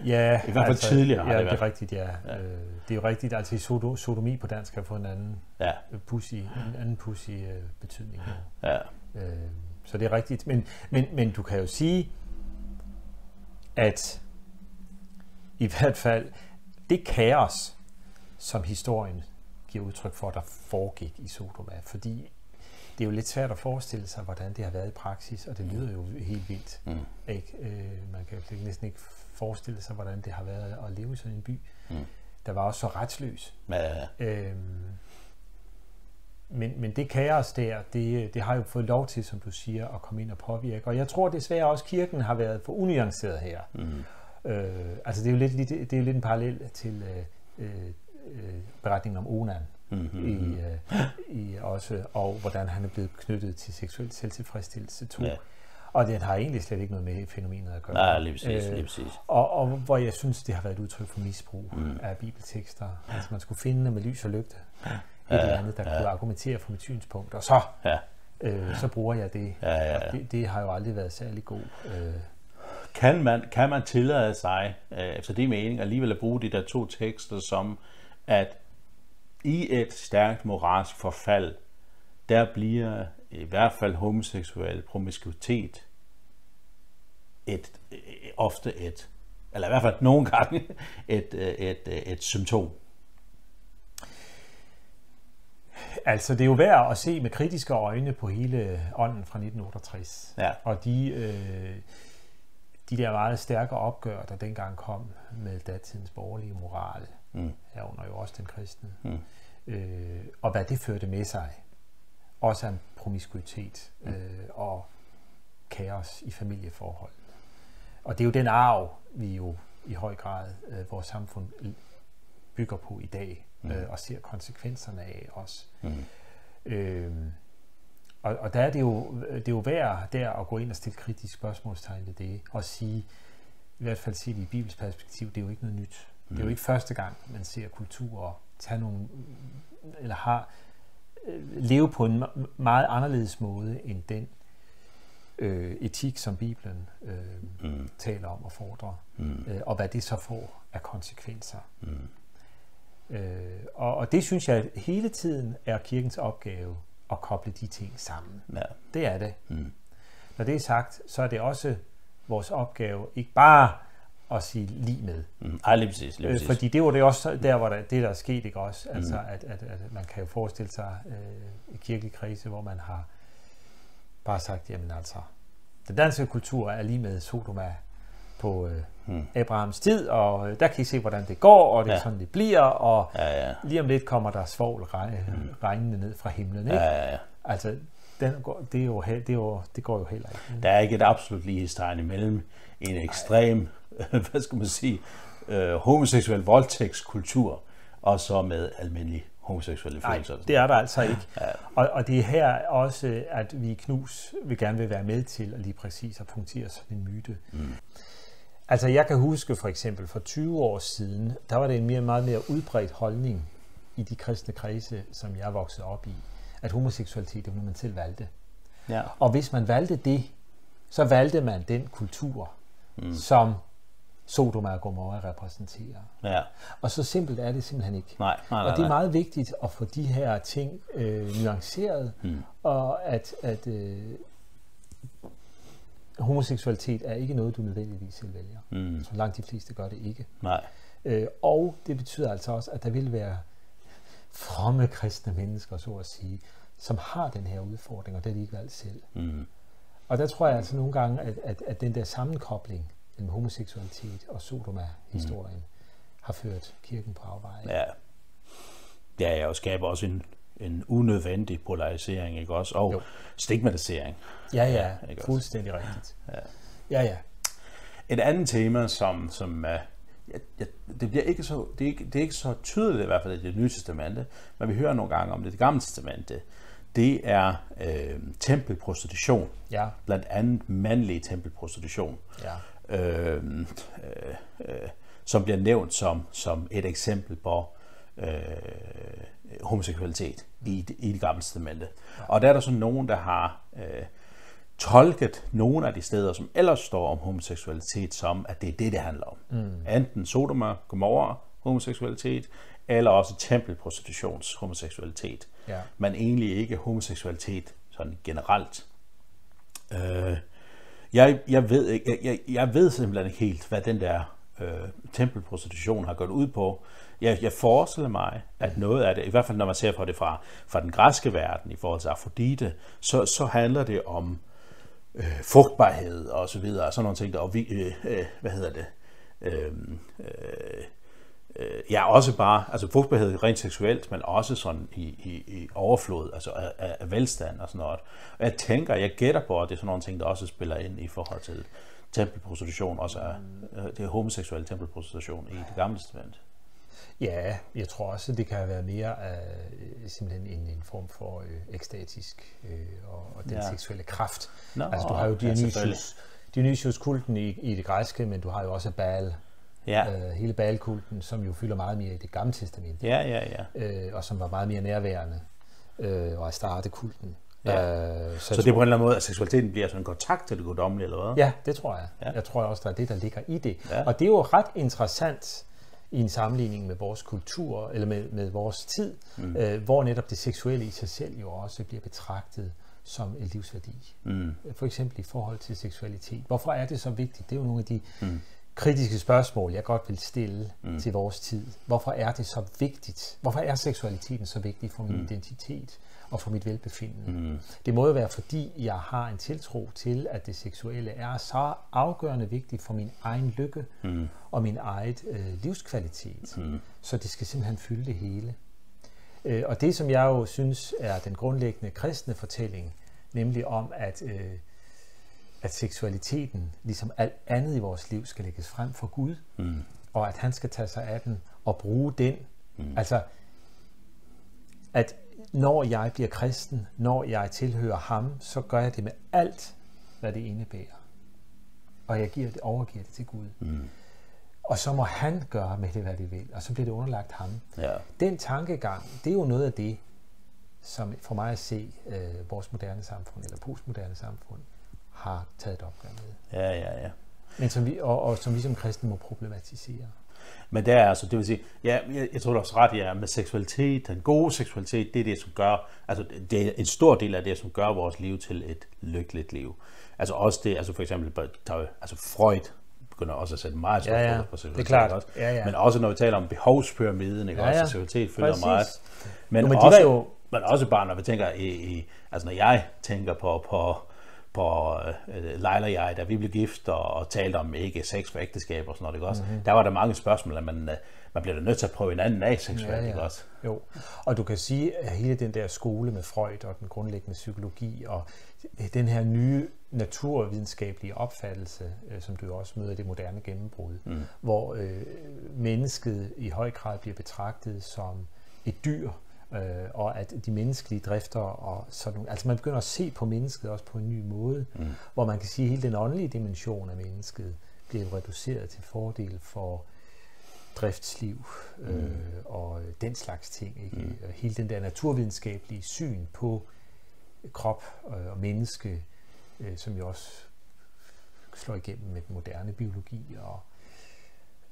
Ja, I hvert fald tidligere har ja, det det er rigtigt, ja. ja. Øh, det er jo rigtigt, altså sodo, sodomi på dansk har fået en anden Ja, pussy, en anden pussy øh, betydning. ja, Øh, så det er rigtigt. Men, men, men du kan jo sige, at i hvert fald det kaos, som historien giver udtryk for, der foregik i Sodoma, fordi det er jo lidt svært at forestille sig, hvordan det har været i praksis, og det lyder jo helt vildt. Mm. Ikke? Øh, man kan jo næsten ikke forestille sig, hvordan det har været at leve i sådan en by. Mm. Der var også så retsløs. Ja, ja. Øhm, men, men det kaos der, det, det har jo fået lov til, som du siger, at komme ind og påvirke. Og jeg tror desværre også, at kirken har været for unuanceret her. Mm. Øh, altså det er jo lidt, det er jo lidt en parallel til øh, øh, beretningen om Onan. Mm-hmm. I, øh, i også, og hvordan han er blevet knyttet til seksuel selvtilfredsstillelse 2. Ja. Og det har egentlig slet ikke noget med fænomenet at gøre. Nej, lige præcis. Øh, lige præcis. Og, og hvor jeg synes, det har været et udtryk for misbrug mm. af bibeltekster. Altså man skulle finde med lys og lygte. Ja. Et ja, eller andet, der ja. kunne argumentere for mit synspunkt. Og så, ja. øh, så bruger jeg det. Ja, ja, ja. det. Det har jo aldrig været særlig god. Øh. Kan, man, kan man tillade sig, øh, efter det mening, alligevel at bruge de der to tekster som, at i et stærkt moralsk forfald, der bliver i hvert fald homoseksuel promiskuitet et, ofte et, eller i hvert fald nogle gange, et, et, et, et symptom. Altså, det er jo værd at se med kritiske øjne på hele ånden fra 1968. Ja. Og de, øh, de der meget stærke opgør, der dengang kom med datidens borgerlige moral, mm. herunder jo også den kristne, mm. øh, og hvad det førte med sig også en promiskuitet mm. øh, og kaos i familieforhold. Og det er jo den arv, vi jo i høj grad øh, vores samfund bygger på i dag, mm. øh, og ser konsekvenserne af os. Mm. Øh, og, og der er det jo, det er jo værd der at gå ind og stille kritisk spørgsmålstegn ved det, og sige, i hvert fald set i Bibels perspektiv, det er jo ikke noget nyt. Mm. Det er jo ikke første gang, man ser kulturer tage nogle, eller har leve på en meget anderledes måde end den øh, etik, som Bibelen øh, mm. taler om og fordrer, mm. øh, og hvad det så får af konsekvenser. Mm. Øh, og, og det synes jeg hele tiden er kirkens opgave at koble de ting sammen. Ja. Det er det. Mm. Når det er sagt, så er det også vores opgave ikke bare at sige lige med. Mm. Ej, lige præcis, lige øh, præcis. Fordi det var det også der, hvor der, det der er sket, ikke også? Mm. Altså, at, at, at, man kan jo forestille sig øh, i kirkelig krise, hvor man har bare sagt, jamen altså, den danske kultur er lige med Sodoma på øh, mm. Abrahams tid, og øh, der kan I se, hvordan det går, og det ja. er sådan, det bliver, og ja, ja. lige om lidt kommer der svovl mm. regnende ned fra himlen. Ikke? Ja, ja, ja. Altså, den går, det, er jo, det, er jo, det går jo heller ikke. Der er ikke et absolut lighedstegn imellem en ekstrem hvad skal man sige, øh, homoseksuel voldtægtskultur, og så med almindelig homoseksuelle følelser. Nej, det er der altså ikke. Ja. Og, og det er her også, at vi Knus vil gerne vil være med til at lige præcis at punktere sådan en myte. Mm. Altså jeg kan huske for eksempel for 20 år siden, der var det en mere, meget mere udbredt holdning i de kristne kredse, som jeg voksede op i, at homoseksualitet, det var man selv valgte. Ja. Og hvis man valgte det, så valgte man den kultur, mm. som Sodoma og Gomorra repræsenterer. Ja. Og så simpelt er det simpelthen ikke. Nej, nej, nej, og det er meget vigtigt at få de her ting øh, nuanceret, mm. og at, at øh, homoseksualitet er ikke noget, du nødvendigvis selv vælger. Mm. Så langt de fleste gør det ikke. Nej. Øh, og det betyder altså også, at der vil være fromme kristne mennesker, så at sige, som har den her udfordring, og det er de ikke valgt selv. Mm. Og der tror jeg altså nogle gange, at, at, at den der sammenkobling, mellem homoseksualitet og Sodoma-historien mm. har ført kirken på afveje. Ja. Ja, ja, og skaber også en, en unødvendig polarisering, ikke også? Og jo. stigmatisering. Ja, ja, ja fuldstændig også? rigtigt. Ja. ja, ja. Et andet tema, som, som uh, ja, ja, det, bliver ikke så, det, er ikke, det er ikke så tydeligt i hvert fald i det nye testamente, men vi hører nogle gange om det, det gamle testamente, det er øh, tempelprostitution. Ja. Blandt andet mandlig tempelprostitution. Ja øh, øh, som bliver nævnt som, som et eksempel på øh, homoseksualitet i, i det gamle testamente. Og der er der så nogen, der har øh, tolket nogle af de steder, som ellers står om homoseksualitet, som at det er det, det handler om. Mm. Enten Sodoma, Gomorra, homoseksualitet, eller også tempelprostitutions homoseksualitet. Ja. Men egentlig ikke homoseksualitet sådan generelt. Øh, jeg, jeg, ved, jeg, jeg, jeg ved simpelthen ikke helt, hvad den der øh, tempelprostitution har gået ud på. Jeg, jeg forestiller mig, at noget af det, i hvert fald når man ser på det fra, fra den græske verden i forhold til Afrodite, så, så handler det om øh, frugtbarhed og så videre, sådan nogle ting, der, og vi, øh, øh, hvad hedder det, øh, øh, øh, ja, også bare, altså frugtbarhed rent seksuelt, men også sådan i, i, i overflod, altså af, af, velstand og sådan noget. Og jeg tænker, jeg gætter på, at det er sådan nogle ting, der også spiller ind i forhold til tempelprostitution, også af øh, det homoseksuelle tempelprostitution i det gamle testament. Ja, jeg tror også, det kan være mere af øh, simpelthen en, en form for øh, ekstatisk øh, og, og den ja. seksuelle kraft. Nå, altså du har jo Dionysius, Dionysius-kulten i, i det græske, men du har jo også Baal, ja. øh, hele Baal-kulten, som jo fylder meget mere i det gamle testament. Ja, ja, ja. Øh, og som var meget mere nærværende øh, og starte kulten. Ja. Øh, så, så det er på en eller anden måde, at seksualiteten bliver sådan en kontakt til det guddommelige, eller hvad? Ja, det tror jeg. Ja. Jeg tror også, der er det, der ligger i det. Ja. Og det er jo ret interessant i en sammenligning med vores kultur, eller med, med vores tid, mm. øh, hvor netop det seksuelle i sig selv jo også bliver betragtet som en livsværdi. Mm. For eksempel i forhold til seksualitet. Hvorfor er det så vigtigt? Det er jo nogle af de mm. Kritiske spørgsmål, jeg godt vil stille mm. til vores tid. Hvorfor er det så vigtigt? Hvorfor er seksualiteten så vigtig for min mm. identitet? og for mit velbefindende. Mm. Det må jo være, fordi jeg har en tiltro til, at det seksuelle er så afgørende vigtigt for min egen lykke mm. og min eget øh, livskvalitet. Mm. Så det skal simpelthen fylde det hele. Øh, og det, som jeg jo synes er den grundlæggende kristne fortælling, nemlig om, at, øh, at seksualiteten, ligesom alt andet i vores liv, skal lægges frem for Gud, mm. og at han skal tage sig af den og bruge den. Mm. Altså, at når jeg bliver kristen, når jeg tilhører ham, så gør jeg det med alt, hvad det indebærer. Og jeg giver det, overgiver det til Gud. Mm. Og så må han gøre med det, hvad det vil. Og så bliver det underlagt ham. Ja. Den tankegang, det er jo noget af det, som for mig at se øh, vores moderne samfund, eller postmoderne samfund, har taget et opgør med. Ja, ja, ja. Men som vi, og, og som vi som kristne må problematisere. Men det er altså, det vil sige, ja, jeg, jeg tror du også ret, ja, med seksualitet, den gode seksualitet, det er det, som gør, altså det er en stor del af det, som gør vores liv til et lykkeligt liv. Altså også det, altså for eksempel, altså Freud begynder også at sætte meget ja, ja. på seksualitet. Det er klart. Også. Ja, ja. Men også når vi taler om behovspyramiden, ikke? Ja, ja. også seksualitet følger Præcis. meget. Men, jo, men også, jo... men også bare, når vi tænker i, i, altså når jeg tænker på, på på øh, Leila og jeg, da vi blev gift og, og talte om ikke sex for ægteskab og sådan noget, ikke også? Mm-hmm. Der var der mange spørgsmål, at man, øh, man bliver nødt til at prøve en anden af seksuelt, ja, ja. ikke også? Jo, og du kan sige, at hele den der skole med Freud og den grundlæggende psykologi og den her nye naturvidenskabelige opfattelse, øh, som du også møder i det moderne gennembrud, mm. hvor øh, mennesket i høj grad bliver betragtet som et dyr, øh, og at de menneskelige drifter og sådan nogle, altså man begynder at se på mennesket også på en ny måde, mm. hvor man kan sige, at hele den åndelige dimension af mennesket bliver reduceret til fordel for driftsliv øh, mm. og den slags ting. Ikke? Mm. Hele den der naturvidenskabelige syn på krop øh, og menneske, øh, som jo også slår igennem med den moderne biologi og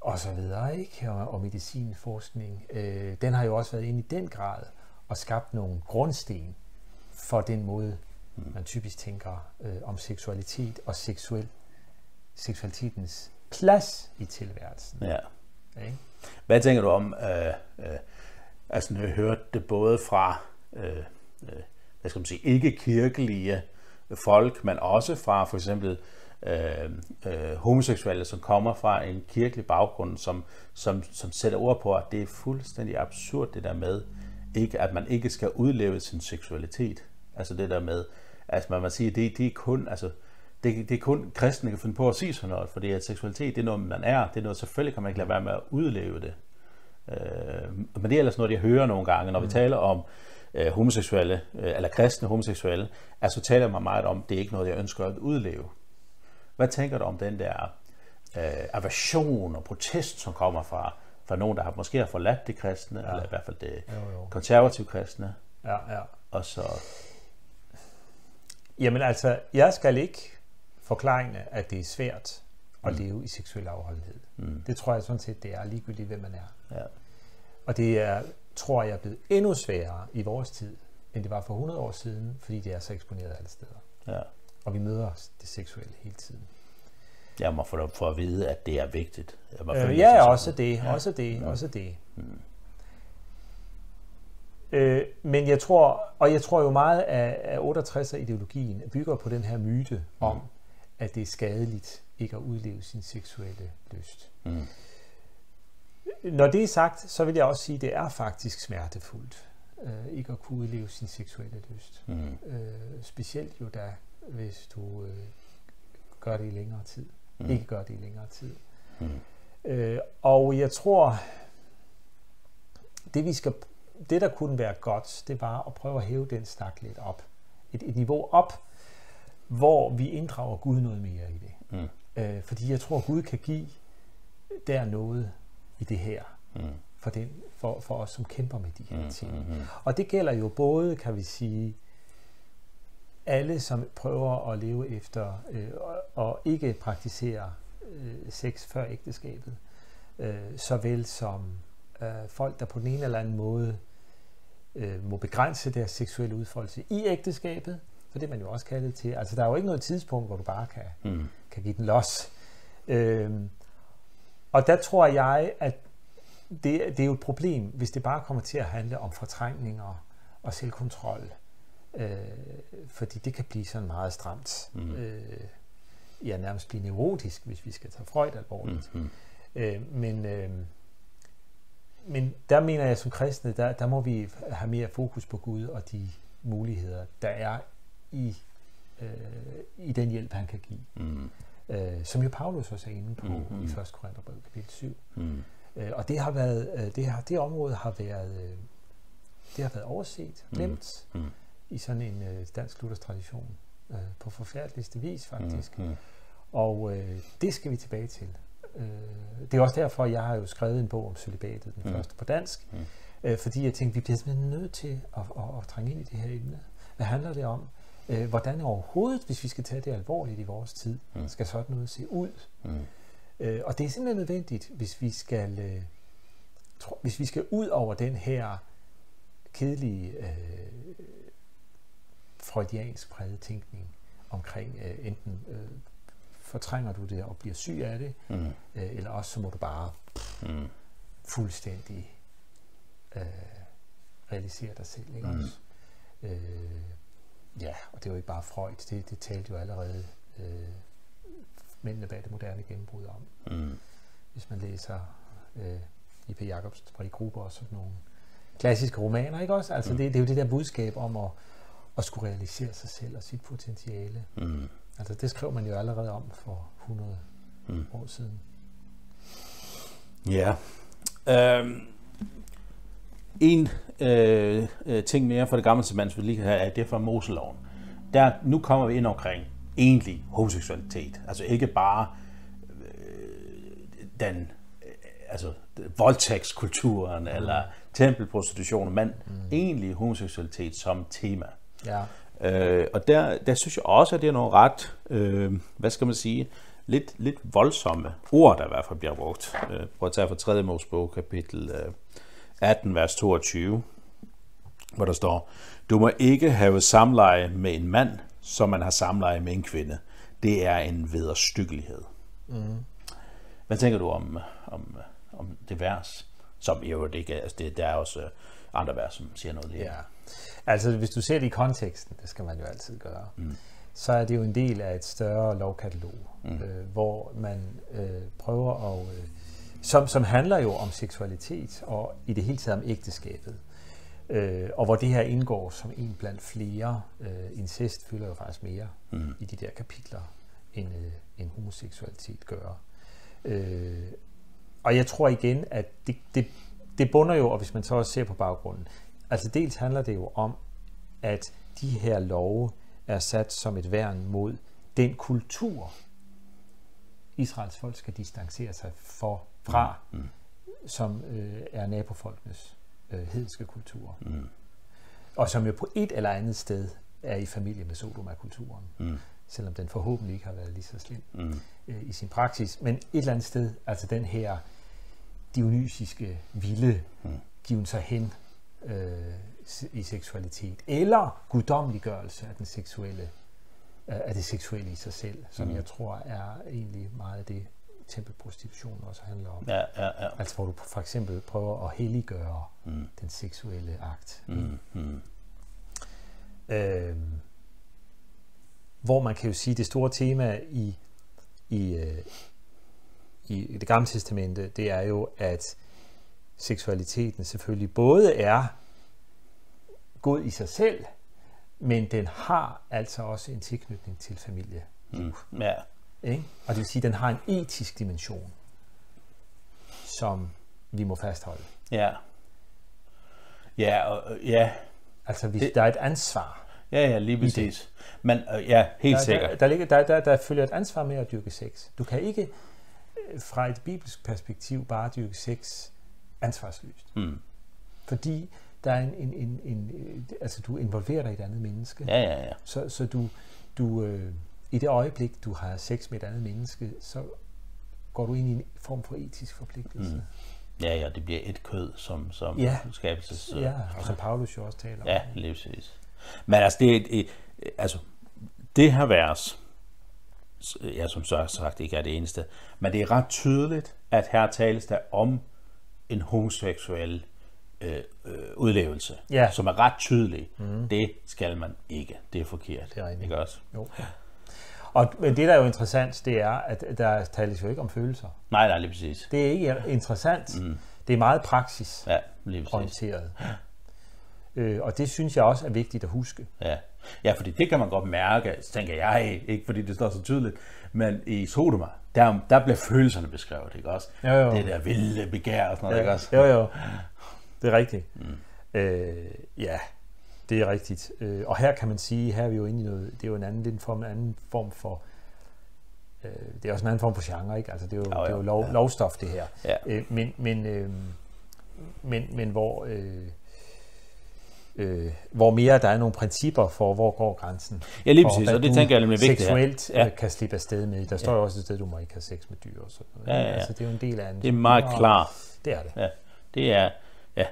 og så videre, ikke? Og, og medicinforskning, øh, den har jo også været inde i den grad og skabt nogle grundsten for den måde, mm. man typisk tænker øh, om seksualitet og seksuel, seksualitetens plads i tilværelsen. Ja. Okay? Hvad tænker du om, øh, øh, altså jeg hørte det både fra, øh, øh, hvad skal man sige, ikke-kirkelige folk, men også fra for eksempel øh, øh, homoseksuelle, som kommer fra en kirkelig baggrund, som, som, som sætter ord på, at det er fuldstændig absurd det der med, ikke, at man ikke skal udleve sin seksualitet. Altså det der med, at man må sige, det, det er kun, altså, det, det er kun kristne, kan finde på at sige sådan noget, fordi at seksualitet, det er noget, man er, det er noget, selvfølgelig kan man ikke lade være med at udleve det. Øh, men det er ellers noget, jeg hører nogle gange, når vi mm. taler om øh, homoseksuelle, øh, eller kristne homoseksuelle, altså taler man meget om, det er ikke noget, jeg ønsker at udleve. Hvad tænker du om den der øh, aversion og protest, som kommer fra, fra nogen, der har måske har forladt det kristne, ja. eller i hvert fald det jo, jo. konservative kristne? Ja, ja. Og så... Jamen altså, jeg skal ikke forklare, at det er svært at mm. leve i seksuel afholdenhed. Mm. Det tror jeg sådan set, det er ligegyldigt, hvem man er. Ja. Og det er, tror jeg, er blevet endnu sværere i vores tid, end det var for 100 år siden, fordi det er så eksponeret alle steder. Ja og vi møder det seksuelle hele tiden. Jeg må få for at vide, at det er vigtigt. Jeg må Øh, ja, også det, også det, også det. Øh, men jeg tror, og jeg tror jo meget af, af 68'er-ideologien bygger på den her myte om, at det er skadeligt ikke at udleve sin seksuelle lyst. Mm. Når det er sagt, så vil jeg også sige, at det er faktisk smertefuldt øh, ikke at kunne udleve sin seksuelle lyst. Mm. Øh, specielt jo da, hvis du øh, gør det i længere tid. Mm. Mm. Ikke gør det i længere tid. Mm. Øh, og jeg tror, det vi skal, det der kunne være godt, det var at prøve at hæve den stak lidt op. Et, et niveau op, hvor vi inddrager Gud noget mere i det. Mm. Øh, fordi jeg tror, Gud kan give der noget i det her, Mm. for, den, for, for os, som kæmper med de her Mm. ting. Mm. Og det gælder jo både, kan vi sige, alle, som prøver at leve efter øh, og, ikke praktisere øh, sex før ægteskabet, øh, såvel som øh, folk, der på den ene eller anden måde øh, må begrænse deres seksuelle udfoldelse i ægteskabet, for det er man jo også kaldet til. Altså, der er jo ikke noget tidspunkt, hvor du bare kan, Mm. kan give den los. Øhm, og der tror jeg, at det, det er jo et problem, hvis det bare kommer til at handle om fortrængninger og selvkontrol. Øh, fordi det kan blive sådan meget stramt. Mm. Øh, ja, nærmest blive neurotisk, hvis vi skal tage Freud alvorligt. Mm. Øh, men, øh, men der mener jeg som kristne, der, der må vi have mere fokus på Gud og de muligheder, der er i, øh, i den hjælp, han kan give. Mm. Øh, som jo Paulus også er inde på mm-hmm. i 1. Korintherbrev kapitel 7. Mm. Øh, og det har været, øh, det, har, det område har været, øh, det har været overset, Mm. glemt Mm. I sådan en øh, dansk luthersk tradition. Øh, på forfærdeligste vis faktisk. Mm. Og øh, det skal vi tilbage til. Øh, det er også derfor, jeg har jo skrevet en bog om celibatet, den Mm. mm. første på dansk. Mm. Mm. Øh, fordi jeg tænkte, vi bliver simpelthen nødt til at, at, at trænge ind i det her emne. Hvad handler det om? Øh, hvordan overhovedet, hvis vi skal tage det alvorligt i vores tid, Mm. mm. skal sådan noget se ud? Mm. Øh, og det er simpelthen nødvendigt, hvis vi skal, øh, tro, hvis vi skal ud over den her kedelige øh, freudiansk præget tænkning omkring øh, enten øh, fortrænger du det og bliver syg af det, Mm. øh, eller også så må du bare Mm. fuldstændig øh, realisere dig selv. Ikke Mm. også? Øh, ja, og det er jo ikke bare Freud, det, det talte jo allerede øh, mændene bag det moderne gennembrud om. Mm. Hvis man læser øh, I.P. Jacobs fra de grupper og sådan nogle klassiske romaner, ikke også? Altså Mm. det, det er jo det der budskab om at, at skulle realisere sig selv og sit potentiale. Mm. Altså det skrev man jo allerede om for 100 Mm. år siden. Ja. Øhm, en øh, øh, ting mere for det gamle testament, vi lige have, er det fra Moseloven. Der, nu kommer vi ind omkring egentlig homoseksualitet. Altså ikke bare øh, den øh, altså voldtægtskulturen mm. eller tempelprostitution, men mm. egentlig homoseksualitet som tema. Ja. Øh, og der, der synes jeg også, at det er nogle ret, øh, hvad skal man sige, lidt, lidt voldsomme ord, der i hvert fald bliver brugt. Øh, prøv at tage fra 3. Mosebog, kapitel øh, 18, vers 22, hvor der står, Du må ikke have samleje med en mand, som man har samleje med en kvinde. Det er en vederstyggelighed. Mm. Hvad tænker du om, om, om det vers? Som i øvrigt ikke altså det, der er også øh, andre vers, som siger noget lige. Ja. Altså, hvis du ser det i konteksten, det skal man jo altid gøre, Mm. så er det jo en del af et større lovkatalog, Mm. øh, hvor man øh, prøver at... Øh, som, som handler jo om seksualitet og i det hele taget om ægteskabet. Øh, og hvor det her indgår som en blandt flere. Øh, incest fylder jo faktisk mere Mm. i de der kapitler, end, øh, end homoseksualitet gør. Øh, og jeg tror igen, at det, det, det bunder jo, og hvis man så også ser på baggrunden, altså dels handler det jo om, at de her love er sat som et værn mod den kultur, Israels folk skal distancere sig for, fra, Mm. som øh, er nabofolkenes øh, hedenske kultur. Mm. Og som jo på et eller andet sted er i familie med Sodoma-kulturen, Mm. selvom den forhåbentlig ikke har været lige så slem Mm. øh, i sin praksis. Men et eller andet sted, altså den her dionysiske vilde Mm. given sig hen øh, i seksualitet, eller guddommeliggørelse af den seksuelle af det seksuelle i sig selv, som mm. jeg tror er egentlig meget af det, tempelprostitution også handler om. Ja, ja, ja. Altså hvor du for eksempel prøver at helliggøre mm. den seksuelle akt. Mm. Mm. Øhm, hvor man kan jo sige, det store tema i, i, øh, i det gamle testamente, det er jo, at seksualiteten selvfølgelig både er god i sig selv, men den har altså også en tilknytning til familie. Mm. Ja. Ikke? Og det vil sige, at den har en etisk dimension, som vi må fastholde. Ja. Ja, og, ja. Altså, hvis det, der er et ansvar. Ja, ja, lige præcis. Men øh, ja, helt der, sikkert. Der, der, der, der, der følger et ansvar med at dyrke sex. Du kan ikke fra et bibelsk perspektiv bare dyrke sex ansvarsløst. Mm. Fordi der er en, en, en, en, altså du involverer dig i et andet menneske. Ja, ja, ja. Så, så du, du øh, i det øjeblik, du har sex med et andet menneske, så går du ind i en form for etisk forpligtelse. Mm. Ja, ja, det bliver et kød, som, som ja. skabelses... Ja, og som Paulus jo også taler om. Ja, præcis. Men altså, det, det, altså, det her vers, ja, som så sagt ikke er det eneste, men det er ret tydeligt, at her tales der om en homoseksuel øh, øh, udlevelse, ja. som er ret tydelig. Mm. Det skal man ikke. Det er forkert. Det er rigtigt. Ikke også? Jo. Og det, der er jo interessant, det er, at der tales jo ikke om følelser. Nej, nej, lige præcis. Det er ikke interessant. Mm. Det er meget praksis ja, lige præcis. orienteret. Øh, og det synes jeg også er vigtigt at huske. Ja. Ja, fordi det kan man godt mærke, tænker jeg, ikke fordi det står så tydeligt, men i Sodoma, der, der bliver følelserne beskrevet, ikke også? Jo, jo. Det der vilde begær og sådan noget, ja, ikke også? Jo, jo. Det er rigtigt. Mm. Øh, ja, det er rigtigt. Øh, og her kan man sige, her er vi jo inde i noget, det er jo en anden, lidt form, en anden form for, øh, det er også en anden form for genre, ikke? Altså det er jo, jo, jo. Det er jo lov, ja. lovstof, det her. Ja. Øh, men, men, øh, men, men hvor, øh, øh, hvor mere der er nogle principper for, hvor går grænsen. Ja, lige præcis, og det tænker jeg er vigtigt seksuelt ja. kan slippe afsted med. Der står jo også et sted, du må ikke have sex med dyr og sådan noget. Ja, ja, ja. Altså, det er jo en del af en... Det er meget klart. Det er det. Ja. Det er ja,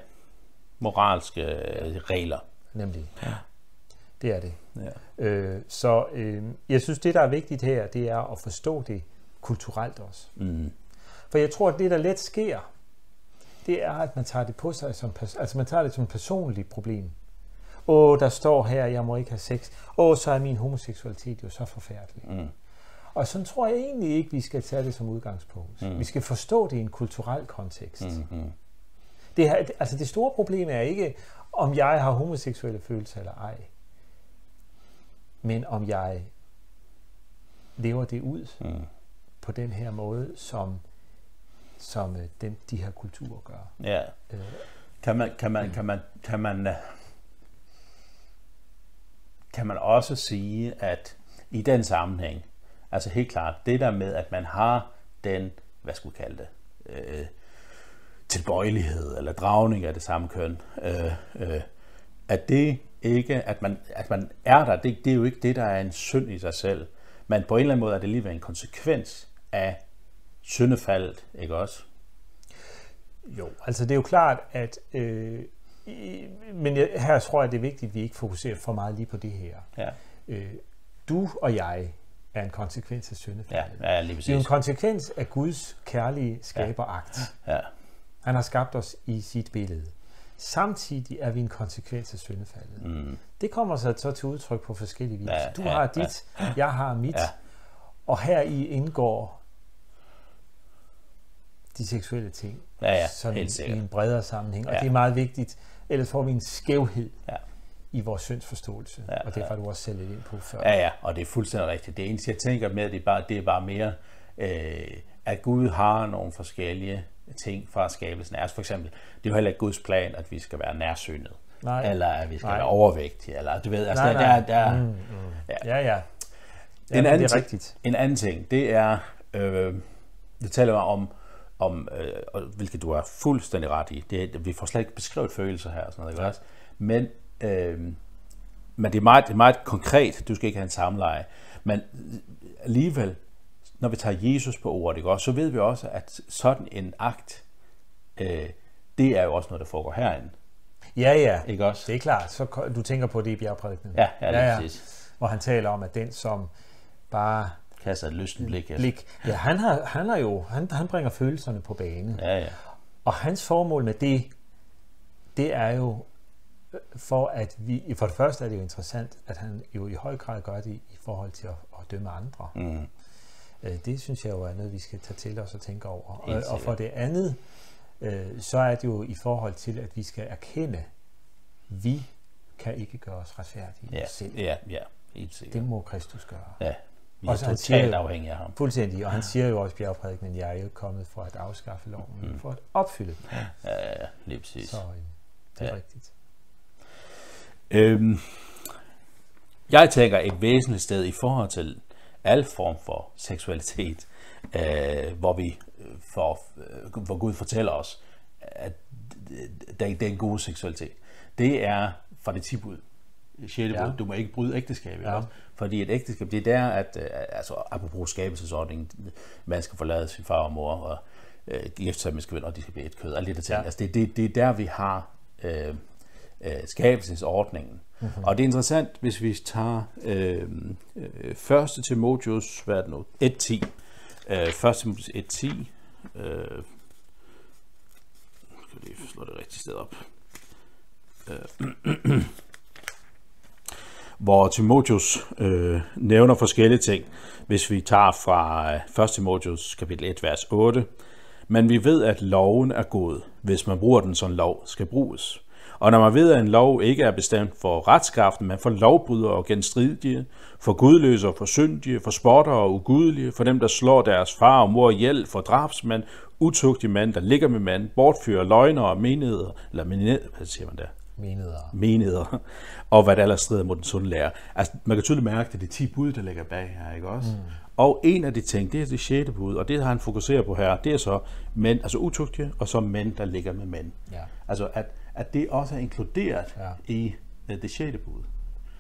moralske regler. Nemlig. Ja. Det er det. Ja. Øh, så øh, jeg synes, det der er vigtigt her, det er at forstå det kulturelt også. Mm. For jeg tror, at det, der let sker, det er, at man tager det på sig som, altså man tager det som et personligt problem. Åh, der står her, jeg må ikke have sex. Åh, så er min homoseksualitet jo så forfærdelig. Mm. Og sådan tror jeg egentlig ikke, vi skal tage det som udgangspunkt. Mm. Vi skal forstå det i en kulturel kontekst. Mm-hmm. Det, her, altså det store problem er ikke, om jeg har homoseksuelle følelser eller ej, men om jeg lever det ud mm. på den her måde, som som øh, dem, de her kulturer gør. Ja. Øh, kan man, kan man, kan man, kan man, øh, kan man også sige, at i den sammenhæng, altså helt klart, det der med, at man har den, hvad skulle vi kalde det, øh, tilbøjelighed eller dragning af det samme køn, øh, øh, at det ikke, at man, at man er der, det, det er jo ikke det, der er en synd i sig selv, men på en eller anden måde er det alligevel en konsekvens af syndefaldet, ikke også? Jo, altså det er jo klart, at øh, men jeg, her tror jeg, det er vigtigt, at vi ikke fokuserer for meget lige på det her. Ja. Øh, du og jeg er en konsekvens af syndefaldet. Ja, ja, lige præcis. Det er en konsekvens af Guds kærlige skaberakt. Ja. ja. Han har skabt os i sit billede. Samtidig er vi en konsekvens af syndefaldet. Mm. Det kommer så, så til udtryk på forskellige vis. Ja, du ja, har dit, ja. jeg har mit. Ja. Og her i indgår de seksuelle ting ja, ja, sådan i en bredere sammenhæng. Og ja. det er meget vigtigt, ellers får vi en skævhed ja. i vores syndsforståelse. Ja, og det var ja. du også selv lidt ind på før. Ja, ja, og det er fuldstændig rigtigt. Det eneste, jeg tænker med, det er bare, det er bare mere, øh, at Gud har nogle forskellige ting fra skabelsen. Altså for eksempel, det er jo heller ikke Guds plan, at vi skal være nærsynet. Nej. Eller at vi skal nej. være overvægtige. Eller, du ved, altså, nej, der, nej. Der, der, mm, mm. Ja, ja. ja. ja en, anden det er rigtigt. en anden ting, det er, øh, det taler om, om øh, og, hvilket du er fuldstændig ret i. Det, vi får slet ikke beskrevet følelser her og sådan noget, ikke også? Men, øh, men det, er meget, det er meget konkret. Du skal ikke have en samleje. Men alligevel, når vi tager Jesus på ordet, ikke også, så ved vi også, at sådan en akt, øh, det er jo også noget, der foregår herinde. Ja, ja. Ikke også? Det er klart. Så du tænker på det i bjergprædikenen. Ja, ja, det er ja, ja. præcis. hvor han taler om, at den, som bare Kaster et lysten blik. efter. blik, ja, han, har, han, har jo, han, han bringer følelserne på banen. Ja, ja. Og hans formål med det, det er jo øh, for at vi, for det første er det jo interessant, at han jo i høj grad gør det i forhold til at, at dømme andre. Mm. Øh, Det synes jeg jo er noget, vi skal tage til os og tænke over. Og, og for det andet, øh, så er det jo i forhold til, at vi skal erkende, vi kan ikke gøre os retfærdige Ja, selv. ja, ja. Helt sikkert. Det må Kristus gøre. Ja. Vi er Og så han siger totalt jo- afhængige af ham. Fuldstændig. Og han siger jo også i bjergprædikkenen, jeg er jo kommet for at afskaffe loven, men for at opfylde den. Ja, ja, ja, lige præcis. Så øh, det er Ja. rigtigt. Øhm, jeg tænker et væsentligt sted i forhold til al form for seksualitet, øh, hvor vi øh, for, øh, hvor Gud fortæller os, at det det er en god seksualitet. Det er fra det 10 6. Ja. Du må ikke bryde ægteskab. Ja. Fordi et ægteskab, det er der, at, øh, altså apropos skabelsesordningen, man skal forlade sin far og mor, og øh, gifte sig med skal og de skal blive et kød, alle de der ting. Ja. Altså det, det, det er der, vi har øh, øh, skabelsesordningen. Mm-hmm. Og det er interessant, hvis vi tager øh, øh, 1. Timotheus, hvad er det nu? 1.10. Øh, 1. Timotheus 1.10. Øh, skal lige slå det rigtige sted op. Øh, hvor Timotheus øh, nævner forskellige ting, hvis vi tager fra øh, 1. Timotheus kapitel 1, vers 8. Men vi ved, at loven er god, hvis man bruger den, som lov skal bruges. Og når man ved, at en lov ikke er bestemt for retskaften, men for lovbrydere og genstridige, for gudløse og for syndige, for spotter og ugudelige, for dem, der slår deres far og mor ihjel, for drabsmænd, utugtige mænd, der ligger med mand, bortfører løgner og menigheder, eller menigheder, hvad siger man der? Menigheder. menigheder, og hvad der ellers strider mod den sunde lære. Altså, man kan tydeligt mærke, at det er 10 bud, der ligger bag her, ikke også? Mm. Og en af de ting, det er det sjette bud, og det har han fokuseret på her, det er så mænd, altså utugtige, og så mænd, der ligger med mænd. Ja. Altså, at, at det også er inkluderet Ja. ja. i uh, det sjette bud.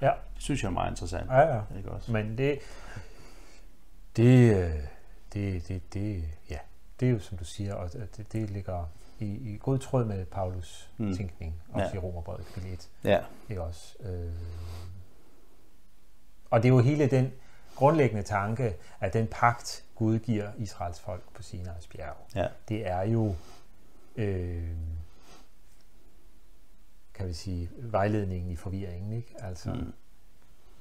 Ja. Det synes jeg er meget interessant. Ja, ja. Ikke også? Men det, det, øh, det, det, det, ja, det er jo som du siger, og det, det ligger i, i god tråd med Paulus mm. tænkning, også ja. Ja. i Romerbrevet kapitel 1, Ja, ikke også? Øh, og det er jo hele den grundlæggende tanke, at den pagt, Gud giver Israels folk på Sinais bjerg, ja, det er jo, øh, kan vi sige, vejledningen i forvirringen, ikke? Altså, mm.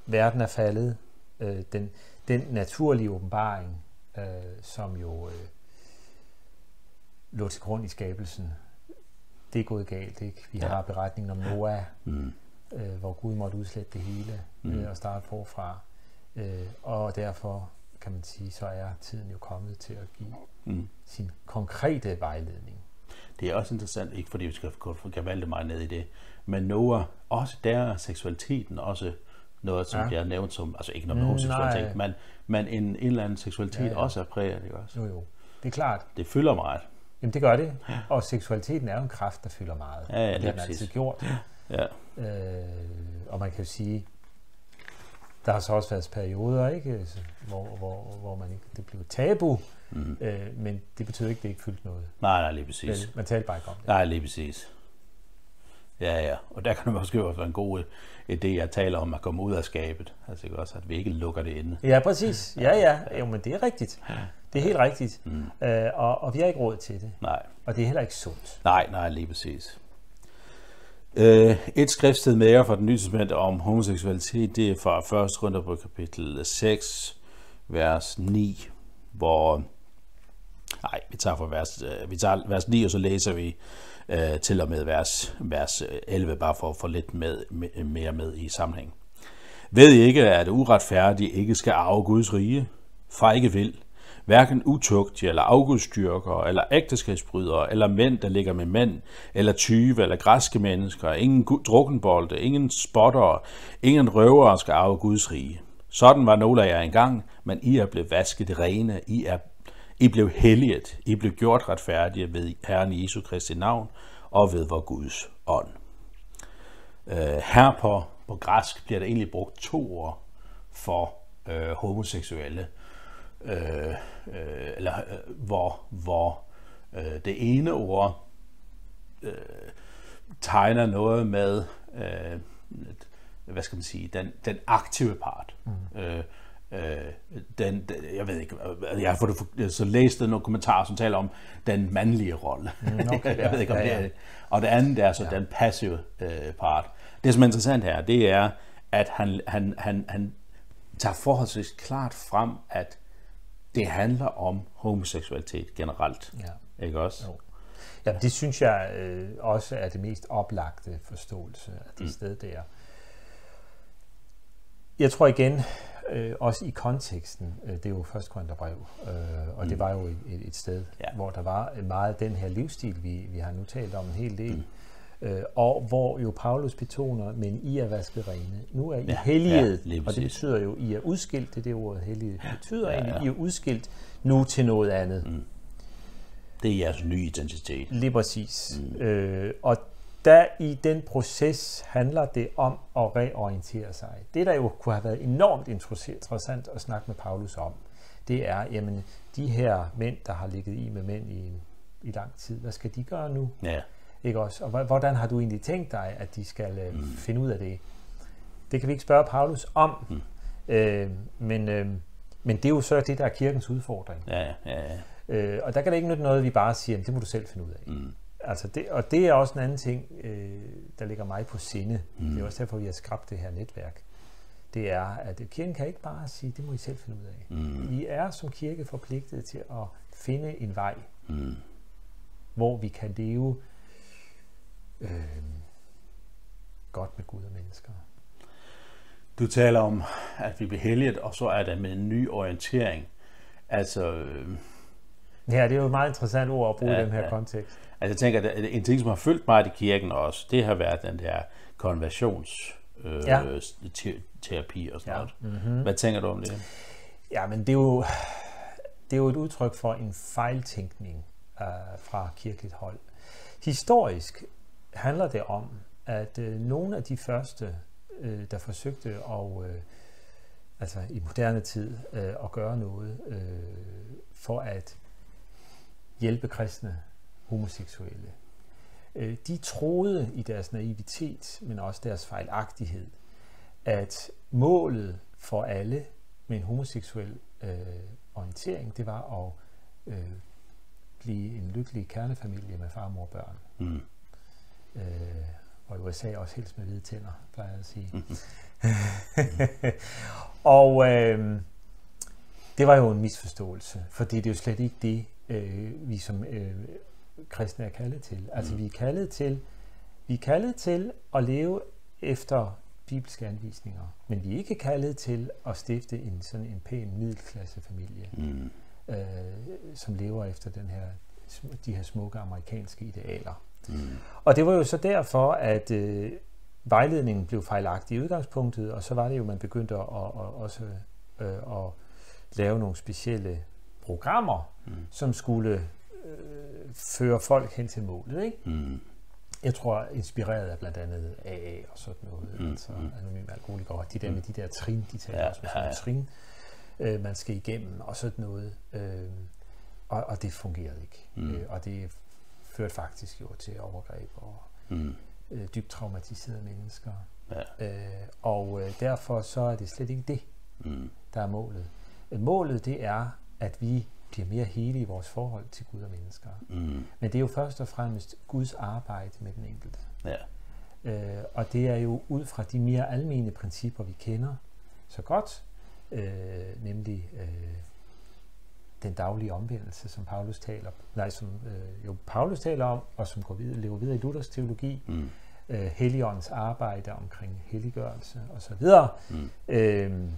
verden er faldet, øh, den, den naturlige åbenbaring, øh, som jo øh, lå til grund i skabelsen, det er gået galt, ikke? Vi Ja. har beretningen om Noah, mm. øh, hvor Gud måtte udslætte det hele mm. øh, og starte forfra. Øh, og derfor kan man sige, så er tiden jo kommet til at give Mm. sin konkrete vejledning. Det er også interessant, ikke fordi vi skal gå gevalde meget ned i det, men Noah, også der er seksualiteten også noget, som Ja. bliver nævnt som, altså ikke noget Mm, homoseksualitet, men, men en, en eller anden seksualitet ja. ja. også er præget, ikke også? Jo, jo. Det er klart. Det fylder meget. Jamen, det gør det. Og seksualiteten er jo en kraft, der fylder meget. Ja, ja, og det har præcis. altid gjort. Ja, Øh, og man kan jo sige, der har så også været perioder, ikke, Så- hvor, hvor, hvor man ikke, det blev tabu, mm. øh, men det betyder ikke, at det ikke fyldte noget. nej, nej, lige præcis. Vel, man talte bare ikke om det. Nej, lige præcis. Ja, ja. Og der kan det måske også være en god idé at tale om at komme ud af skabet. Altså ikke også, at vi ikke lukker det inde. Ja, præcis. Ja, ja. Jo, men det er rigtigt. Det er helt rigtigt. Mm. Øh, og, og vi har ikke råd til det. Nej, Og det er heller ikke sundt. nej, nej, lige præcis. Øh, et skriftsted mere fra den nye testament om homoseksualitet, det er fra 1. runde på kapitel 6, vers 9, hvor... Nej, vi tager fra vers, øh, vi tager vers 9, og så læser vi øh, til og med vers, vers 11, bare for at få lidt med, med, mere med i sammenhæng. Ved I ikke, at uretfærdige ikke skal arve Guds rige? Ikke vil. Hverken utugtige eller afgudstyrkere, eller ægteskabsbrydere, eller mænd, der ligger med mænd, eller tyve, eller græske mennesker, ingen drukkenbolde, ingen spottere, ingen røvere skal arve Guds rige. Sådan var nogle af jer engang, men I er blevet vasket rene, I, er, I blev helliget, I blev gjort retfærdige ved Herren Jesu Kristi navn og ved vor Guds ånd. Øh, her på, på græsk bliver der egentlig brugt to ord for øh, homoseksuelle, øh, øh, eller øh, hvor, hvor øh, det ene ord øh, tegner noget med øh, hvad skal man sige, den, den aktive part. Mm. Øh, øh, den, den, jeg ved ikke, øh, jeg har fået så læst nogle kommentarer, som taler om den mandlige rolle. Mm, okay, jeg ved ikke, om ja, ja. det er Og det andet er så ja. den passive øh, part. Det, som er interessant her, det er, at han, han, han, han tager forholdsvis klart frem, at det handler om homoseksualitet generelt. Ja. Ikke også? Jo. Ja, det synes jeg øh, også er det mest oplagte forståelse af det mm. sted der. Jeg tror igen, øh, også i konteksten, øh, det er jo først brev, øh, og mm. det var jo et, et sted, ja. hvor der var meget den her livsstil, vi, vi har nu talt om en hel del, mm. Øh, og hvor jo Paulus betoner, men I er vasket rene. Nu er I ja, helliget, ja, og det betyder jo, I er udskilt, det er det ord helliget betyder ja, ja. egentlig, I er udskilt nu til noget andet. Mm. Det er jeres nye identitet. Lige præcis. Mm. Øh, og der i den proces handler det om at reorientere sig. Det, der jo kunne have været enormt interessant at snakke med Paulus om, det er, jamen, de her mænd, der har ligget i med mænd i, i lang tid, hvad skal de gøre nu? Ja. Ikke også? Og hvordan har du egentlig tænkt dig, at de skal øh, mm. finde ud af det? Det kan vi ikke spørge Paulus om, mm. øh, men, øh, men det er jo så det, der er kirkens udfordring. Ja, ja, ja. Øh, og der kan det ikke nytte noget, at vi bare siger, det må du selv finde ud af. Mm. Altså det, og det er også en anden ting, øh, der ligger mig på sinde. Mm. Det er også derfor, vi har skabt det her netværk. Det er, at kirken kan ikke bare sige, det må I selv finde ud af. Mm. Vi er som kirke forpligtet til at finde en vej, mm. hvor vi kan leve øh, godt med Gud og mennesker. Du taler om, at vi bliver helliget, og så er der med en ny orientering. Altså, øh, Ja, det er jo et meget interessant ord at bruge ja, i den her ja. kontekst. Altså jeg tænker, at en ting, som har fyldt meget i kirken også, det har været den der konversionsterapi øh, ja. og sådan ja. noget. Mm-hmm. Hvad tænker du om det? Ja, men det er jo, det er jo et udtryk for en fejltænkning uh, fra kirkeligt hold. Historisk handler det om, at øh, nogle af de første, øh, der forsøgte at, øh, altså i moderne tid, øh, at gøre noget øh, for at hjælpe kristne homoseksuelle. Øh, de troede i deres naivitet, men også deres fejlagtighed, at målet for alle med en homoseksuel øh, orientering, det var at øh, blive en lykkelig kernefamilie med far, mor og børn. Mm. Øh, og i USA også helst med hvide tænder, plejer jeg at sige. Mm-hmm. og øh, det var jo en misforståelse, fordi det er jo slet ikke det, øh, vi som øh, kristne er kaldet til. Altså mm. vi er kaldet til, vi er kaldet til at leve efter bibelske anvisninger, men vi er ikke kaldet til at stifte en sådan en pæn middelklassefamilie, mm. øh, som lever efter den her, de her smukke amerikanske idealer. Mm. Og det var jo så derfor, at øh, vejledningen blev fejlagtig i udgangspunktet, og så var det jo, man begyndte at, at, at også øh, at lave nogle specielle programmer, mm. som skulle øh, føre folk hen til målet. Ikke? Mm. Jeg tror, inspireret af blandt andet AA og sådan noget, mm. altså mm. anonyme alkoholikere, de der mm. med de der trin, de taler ja, også sådan ja, ja. trin, øh, man skal igennem og sådan noget. Øh, og, og det fungerede ikke. Mm. Øh, og det førte faktisk jo til overgreb og mm. øh, dybt traumatiserede mennesker. Ja. Øh, og øh, derfor så er det slet ikke det, mm. der er målet. Øh, målet det er at vi bliver mere hele i vores forhold til Gud og mennesker. Mm. Men det er jo først og fremmest Guds arbejde med den enkelte. Ja. Øh, og det er jo ud fra de mere almene principper, vi kender så godt, øh, nemlig øh, den daglige omvendelse, som Paulus taler, nej, som øh, jo Paulus taler om, og som går videre, lever videre i Luthers teologi, mm. øh, Helligåndens arbejde omkring helliggørelse osv. Mm. Øh,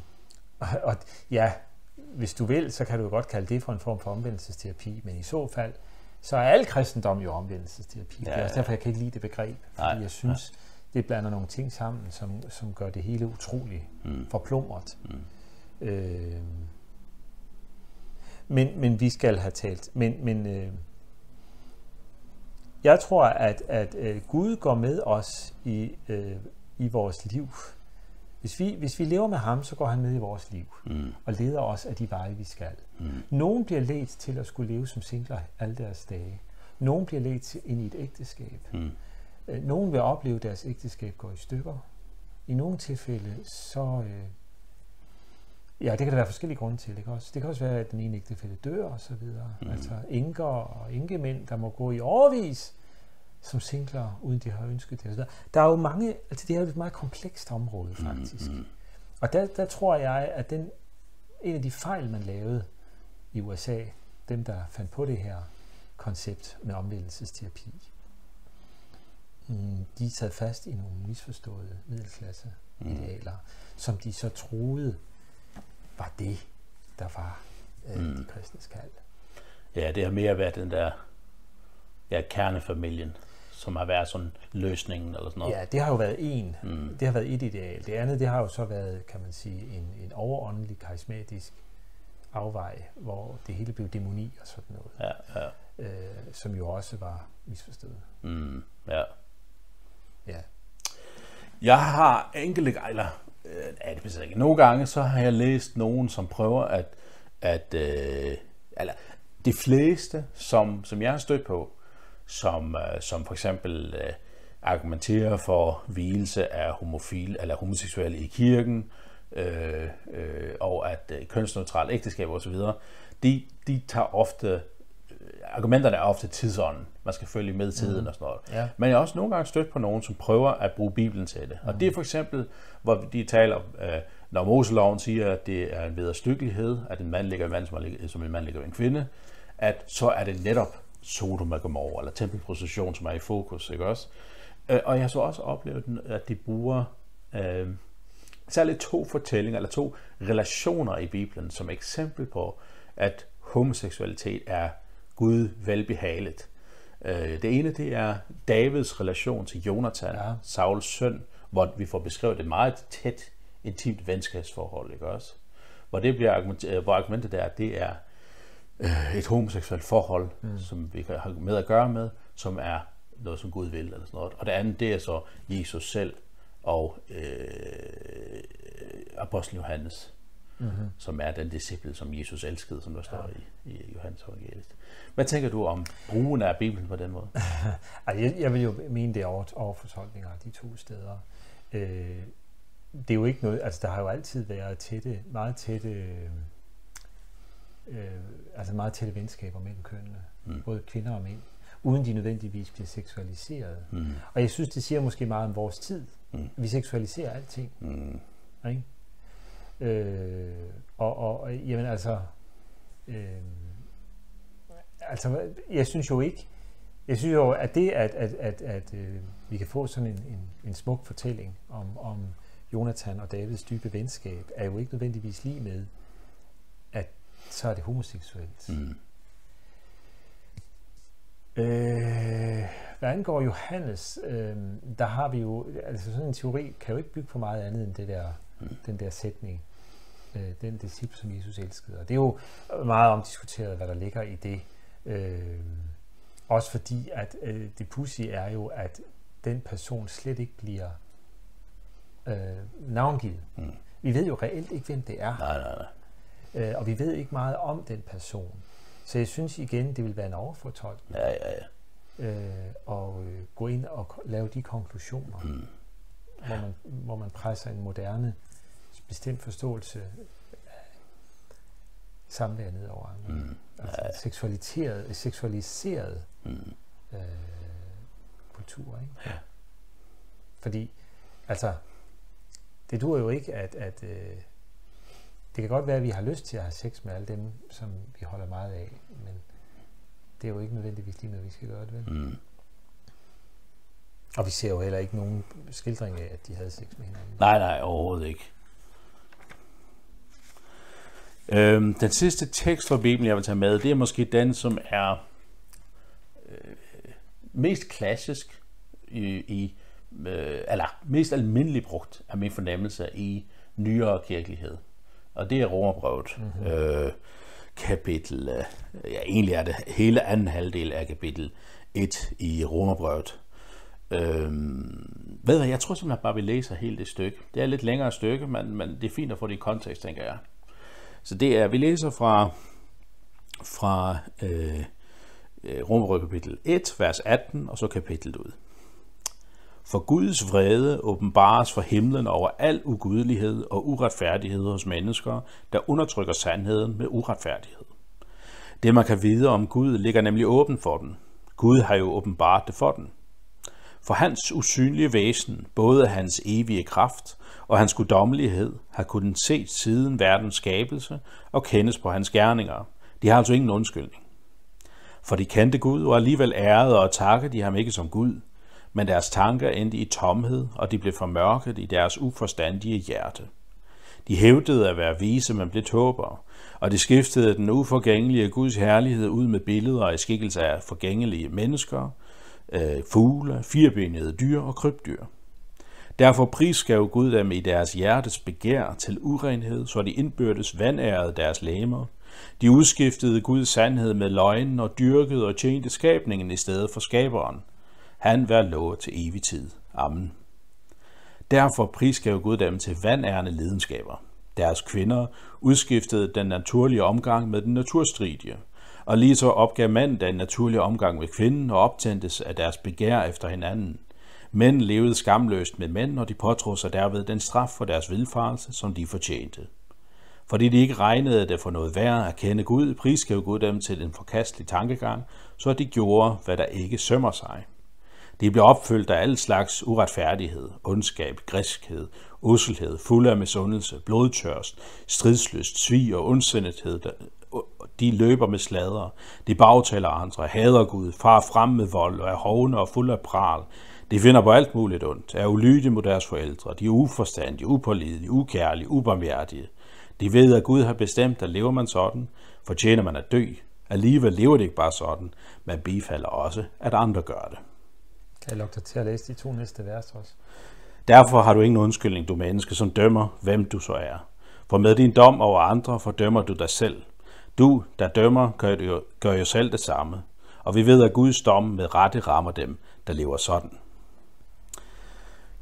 og, og ja, hvis du vil, så kan du jo godt kalde det for en form for omvendelsesterapi, men i så fald, så er al kristendom jo omvendelsesterapi. Ja, ja. Det er også derfor, jeg kan ikke lide det begreb, fordi Nej, jeg synes, ja. det blander nogle ting sammen, som, som gør det hele utroligt mm. forplumret. Mm. Øh, men, men vi skal have talt. Men, men øh, jeg tror, at, at øh, Gud går med os i, øh, i vores liv hvis vi, hvis vi lever med ham, så går han med i vores liv mm. og leder os af de veje, vi skal. Mm. Nogen bliver ledt til at skulle leve som singler alle deres dage. Nogen bliver ledt til ind i et ægteskab. Mm. Øh, nogen vil opleve, at deres ægteskab går i stykker. i nogle tilfælde, så... Øh, ja, det kan der være forskellige grunde til. Det kan også, det kan også være, at den ene ægtefælde dør og så videre. Mm. Altså enker og enkemænd, der må gå i overvis som singler, uden de har ønsket det. Der er jo mange, altså det er jo et meget komplekst område faktisk. Mm. Og der, der tror jeg, at den, en af de fejl, man lavede i USA, dem der fandt på det her koncept med omvendelsesterapi, mm, de sad fast i nogle misforståede middelklasse idealer, mm. som de så troede var det, der var øh, mm. de kristnes kald. Ja, det har mere været den der ja, kernefamilien, som har været sådan løsningen eller sådan noget. Ja, det har jo været en. Mm. Det har været et ideal. Det andet, det har jo så været, kan man sige, en, en overåndelig, karismatisk afvej, hvor det hele blev dæmoni og sådan noget. Ja, ja. Øh, som jo også var misforstået. Mm, ja. Ja. Jeg har enkelte, eller øh, er det ikke, nogle gange, så har jeg læst nogen, som prøver at, at øh, eller de fleste, som, som jeg har stødt på, som, øh, som for eksempel øh, argumenterer for hvilelse af homofil eller homoseksuelle i kirken, øh, øh, og at øh, kønsneutralt ægteskab osv., de, de tager ofte, argumenterne er ofte tidsånden. Man skal følge med tiden mm. og sådan noget. Ja. Men jeg har også nogle gange stødt på nogen, som prøver at bruge Bibelen til det. Mm. Og det er for eksempel, hvor de taler, øh, når Moseloven siger, at det er en vederstykkelighed, at en mand ligger en mand, som, som en mand ligger en kvinde, at så er det netop Sodom og Gomorra, eller tempelprocession, som er i fokus, ikke også? Øh, og jeg har så også oplevet, at de bruger øh, særligt to fortællinger, eller to relationer i Bibelen, som eksempel på, at homoseksualitet er Gud velbehageligt. Øh, det ene, det er Davids relation til Jonathan, ja. Sauls søn, hvor vi får beskrevet et meget tæt, intimt venskabsforhold, ikke også? Hvor, det bliver hvor argumentet er, at det er øh, et homoseksuelt forhold, mm. som vi kan have med at gøre med, som er noget, som Gud vil, eller sådan noget. Og det andet, det er så Jesus selv og øh, Apostel Johannes, mm-hmm. som er den disciple, som Jesus elskede, som der står ja. i, i Johannes evangeliet. Hvad tænker du om brugen af Bibelen på den måde? jeg, jeg vil jo mene, det er over, overfortolkninger af de to steder. Øh, det er jo ikke noget, altså der har jo altid været tætte, meget tætte øh, øh, altså meget tætte venskaber mellem kønnene, mm. både kvinder og mænd, uden de nødvendigvis bliver seksualiseret. Mm. Og jeg synes, det siger måske meget om vores tid. Mm. Vi seksualiserer alting. Mm. Ikke? Øh, og, og jamen altså, øh, altså, jeg synes jo ikke, jeg synes jo, at det, at, at, at, at øh, vi kan få sådan en, en, en smuk fortælling om, om Jonathan og Davids dybe venskab, er jo ikke nødvendigvis lige med, så er det homoseksuelt. Mm. Øh, hvad angår Johannes, øh, der har vi jo, altså sådan en teori kan jo ikke bygge på meget andet end det der, mm. den der sætning, øh, den disciple, som Jesus elskede. Og det er jo meget omdiskuteret, hvad der ligger i det. Øh, også fordi, at øh, det pussy er jo, at den person slet ikke bliver øh, navngivet. Mm. Vi ved jo reelt ikke, hvem det er. Nej, nej, nej. Øh, og vi ved ikke meget om den person. Så jeg synes igen, det vil være en overfortolkning. Ja, ja, ja. Øh, og øh, gå ind og lave de konklusioner, mm. hvor, man, hvor man presser en moderne, bestemt forståelse af samvær ned over andre. Mm. Altså ja. seksualiseret, seksualiseret mm. øh, kultur. Ikke? Ja. Fordi, altså, det dur jo ikke, at, at øh, det kan godt være, at vi har lyst til at have sex med alle dem, som vi holder meget af, men det er jo ikke nødvendigvis lige noget, vi skal gøre det, vel? Mm. Og vi ser jo heller ikke nogen skildring af, at de havde sex med hinanden. Nej, nej, overhovedet ikke. Øhm, den sidste tekst fra Bibelen, jeg vil tage med, det er måske den, som er øh, mest klassisk i, i øh, eller mest almindeligt brugt af min fornemmelse i nyere kirkelighed og det er Romerbrevet. Mm-hmm. Øh, kapitel, øh, ja egentlig er det hele anden halvdel af kapitel 1 i Romerbrevet. Øh, ved hvad, jeg tror simpelthen bare, vi læser hele det stykke. Det er et lidt længere stykke, men, men det er fint at få det i kontekst, tænker jeg. Så det er, vi læser fra, fra øh, øh Romerød kapitel 1, vers 18, og så kapitlet ud. For Guds vrede åbenbares for himlen over al ugudelighed og uretfærdighed hos mennesker, der undertrykker sandheden med uretfærdighed. Det, man kan vide om Gud, ligger nemlig åben for den. Gud har jo åbenbart det for den. For hans usynlige væsen, både hans evige kraft og hans guddommelighed, har kunnet set siden verdens skabelse og kendes på hans gerninger. De har altså ingen undskyldning. For de kendte Gud og alligevel ærede og takkede de ham ikke som Gud, men deres tanker endte i tomhed, og de blev formørket i deres uforstandige hjerte. De hævdede at være vise, men blev tåbere, og de skiftede den uforgængelige Guds herlighed ud med billeder i skikkelse af forgængelige mennesker, øh, fugle, firbenede dyr og krybdyr. Derfor prisgav Gud dem i deres hjertes begær til urenhed, så de indbyrdes vandærede deres læmer. De udskiftede Guds sandhed med løgnen og dyrkede og tjente skabningen i stedet for skaberen. Han vær lovet til evig tid. Amen. Derfor prisgav Gud dem til vandærende lidenskaber. Deres kvinder udskiftede den naturlige omgang med den naturstridige, og lige så opgav manden den naturlige omgang med kvinden og optændtes af deres begær efter hinanden. Mænd levede skamløst med mænd, og de påtog sig derved den straf for deres vilfarelse, som de fortjente. Fordi de ikke regnede det for noget værd at kende Gud, prisgav Gud dem til en forkastelig tankegang, så de gjorde, hvad der ikke sømmer sig. De blev opfyldt af al slags uretfærdighed, ondskab, griskhed, usselhed, fuld af misundelse, blodtørst, stridsløst, svig og ondsindethed. De løber med slader, de bagtaler andre, hader Gud, far frem med vold og er hovne og fuld af pral. De finder på alt muligt ondt, er ulydige mod deres forældre, de er uforstandige, upålidelige, ukærlige, ubarmhjertige. De ved, at Gud har bestemt, at lever man sådan, fortjener man at dø. Alligevel lever det ikke bare sådan, men bifalder også, at andre gør det. Kan jeg lukke dig til at læse de to næste vers også? Derfor har du ingen undskyldning, du menneske, som dømmer, hvem du så er. For med din dom over andre fordømmer du dig selv. Du, der dømmer, gør jo, gør jo selv det samme. Og vi ved, at Guds dom med rette rammer dem, der lever sådan.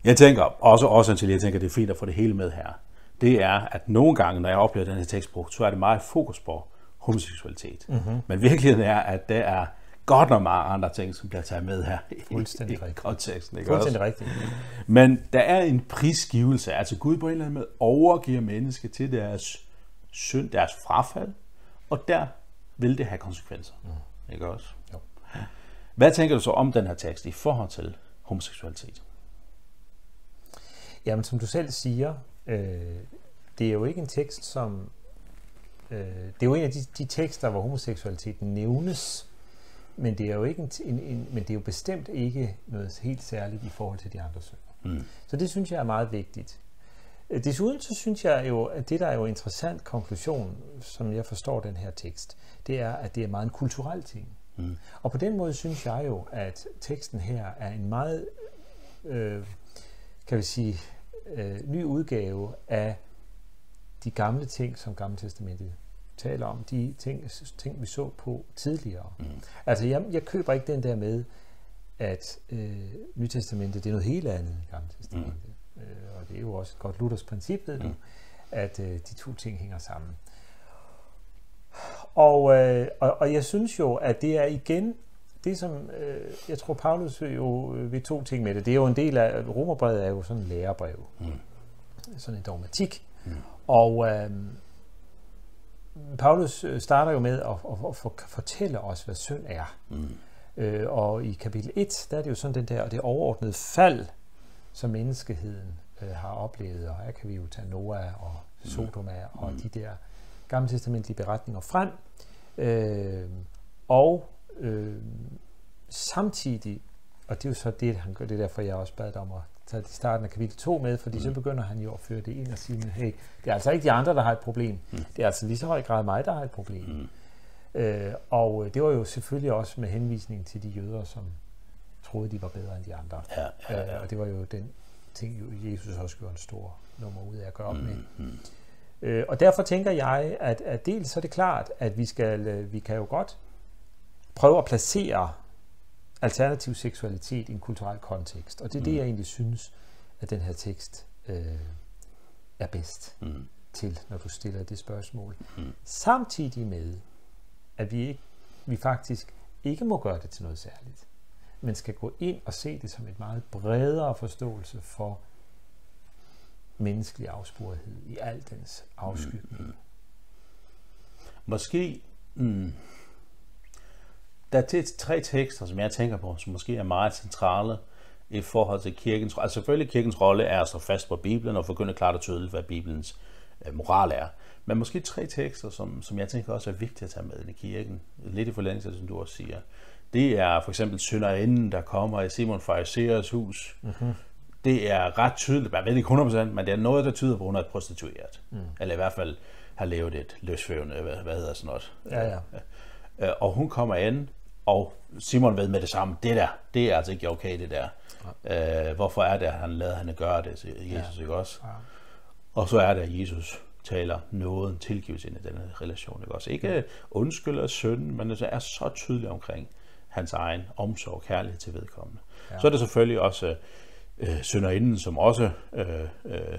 Jeg tænker, også også til jeg tænker, det er fint at få det hele med her. Det er, at nogle gange, når jeg oplever den her tekst brugt, så er det meget fokus på homoseksualitet. Mm-hmm. Men virkeligheden er, at det er godt nok mange andre ting, som bliver taget med her Fuldstændig i, i konteksten. Ikke Fuldstændig rigtigt. Men der er en prisgivelse. Altså Gud på en eller anden måde overgiver mennesker til deres synd, deres frafald, og der vil det have konsekvenser. Mm. Ikke også? Jo. Hvad tænker du så om den her tekst i forhold til homoseksualitet? Jamen, som du selv siger, øh, det er jo ikke en tekst, som... Øh, det er jo en af de, de tekster, hvor homoseksualiteten nævnes, men det er jo ikke en, en, en, men det er jo bestemt ikke noget helt særligt i forhold til de andre synder. Mm. Så det synes jeg er meget vigtigt. Øh, desuden så synes jeg jo, at det der er jo interessant konklusion, som jeg forstår den her tekst, det er, at det er meget en kulturel ting. Mm. Og på den måde synes jeg jo, at teksten her er en meget, øh, kan vi sige, øh, ny udgave af de gamle ting, som Gamle Testamentet taler om, de ting, ting vi så på tidligere. Mm. Altså, jeg, jeg køber ikke den der med, at øh, Nytestamentet det er noget helt andet end Gamle Testamentet. Mm. Øh, og det er jo også et godt Luthers princip, ved du, mm. at øh, de to ting hænger sammen. Og, øh, og, og jeg synes jo, at det er igen det, som øh, jeg tror, Paulus jo øh, ved to ting med det. Det er jo en del af, Romerbrevet er jo sådan en lærebrev. Mm. Sådan en dogmatik. Mm. Og øh, Paulus øh, starter jo med at, at, at, at fortælle os, hvad synd er. Mm. Øh, og i kapitel 1, der er det jo sådan den der, det overordnede fald, som menneskeheden øh, har oplevet. Og her kan vi jo tage Noah og. Sodoma mm. og de der gamle testamentlige beretninger frem. Øh, og øh, samtidig, og det er jo så det, han gør, det er derfor, jeg også bad dig om at tage i starten af kapitel 2 med, fordi mm. så begynder han jo at føre det ind og sige, hey, det er altså ikke de andre, der har et problem. Mm. Det er altså lige så høj grad mig, der har et problem. Mm. Øh, og øh, det var jo selvfølgelig også med henvisning til de jøder, som troede, de var bedre end de andre. Ja, ja, ja. Øh, og det var jo den ting, Jesus også gjorde en stor nummer ud af at gøre op med. Mm. Mm. Øh, og derfor tænker jeg, at, at dels så er det klart, at vi, skal, øh, vi kan jo godt prøve at placere alternativ seksualitet i en kulturel kontekst. Og det er mm. det, jeg egentlig synes, at den her tekst øh, er bedst mm. til, når du stiller det spørgsmål. Mm. Samtidig med, at vi, ikke, vi faktisk ikke må gøre det til noget særligt men skal gå ind og se det som et meget bredere forståelse for menneskelig afsporethed i al dens afskygning. Mm, mm. Måske, mm, der er tre tekster, som jeg tænker på, som måske er meget centrale i forhold til kirkens Altså selvfølgelig kirkens rolle er at stå fast på Bibelen og forkynde klart og tydeligt, hvad Bibelens øh, moral er. Men måske tre tekster, som, som jeg tænker også er vigtige at tage med i kirken. Lidt i forlængelse af det, som du også siger. Det er for eksempel synderinden, der kommer i Simon Fariseers hus. Mm-hmm. Det er ret tydeligt, jeg ved ikke 100%, men det er noget, der tyder på, at hun er prostitueret. Mm. Eller i hvert fald har levet et løsførende, hvad, hvad hedder sådan noget. Ja, ja. Øh, og hun kommer ind, og Simon ved med det samme, det der, det er altså ikke okay, det der. Ja. Øh, hvorfor er det, at han lader hende gøre det, Jesus, ja. ikke også? Ja. Og så er det, at Jesus taler noget tilgivelse ind i denne relation, ikke også? Ikke undskyld og synd, men det er så tydeligt omkring hans egen omsorg og kærlighed til vedkommende. Ja. Så er det selvfølgelig også øh, synderinden, som også øh, øh,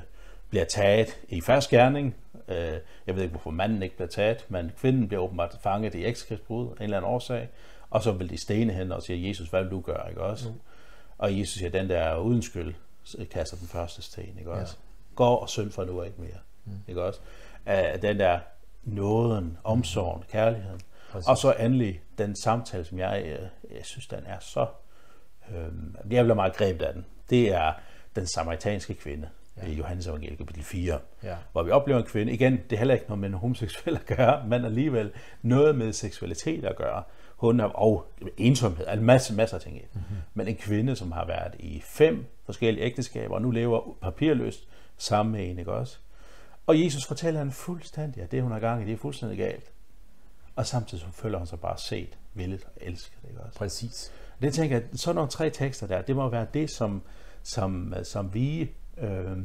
bliver taget i færds gerning. Øh, jeg ved ikke, hvorfor manden ikke bliver taget, men kvinden bliver åbenbart fanget i ekskrigsbrud af en eller anden årsag. Og så vil de stene hende og siger, Jesus, hvad vil du gøre, ikke også? Mm. Og Jesus siger, den der er uden skyld, kaster den første sten, ikke også? Ja. Gå og synd for nu ikke mere, mm. ikke også? Uh, den der nåden, omsorgen, kærligheden. Præcis. Og så endelig den samtale, som jeg, jeg, øh, jeg synes, den er så... Øh, jeg bliver meget grebet af den. Det er den samaritanske kvinde ja. i Johannes evangeliet kapitel 4, ja. hvor vi oplever en kvinde, igen, det er heller ikke noget med en homoseksuel at gøre, men alligevel noget med seksualitet at gøre, hun er, og ensomhed, en masse, masser af ting. Mm-hmm. Men en kvinde, som har været i fem forskellige ægteskaber, og nu lever papirløst sammen med en, ikke også? Og Jesus fortæller hende fuldstændig, at det, hun har gang i, det er fuldstændig galt. Og samtidig så føler hun sig bare set, villet og elsket, ikke også? Præcis. Det tænker jeg, sådan nogle tre tekster der, det må være det, som, som, som vi, øh,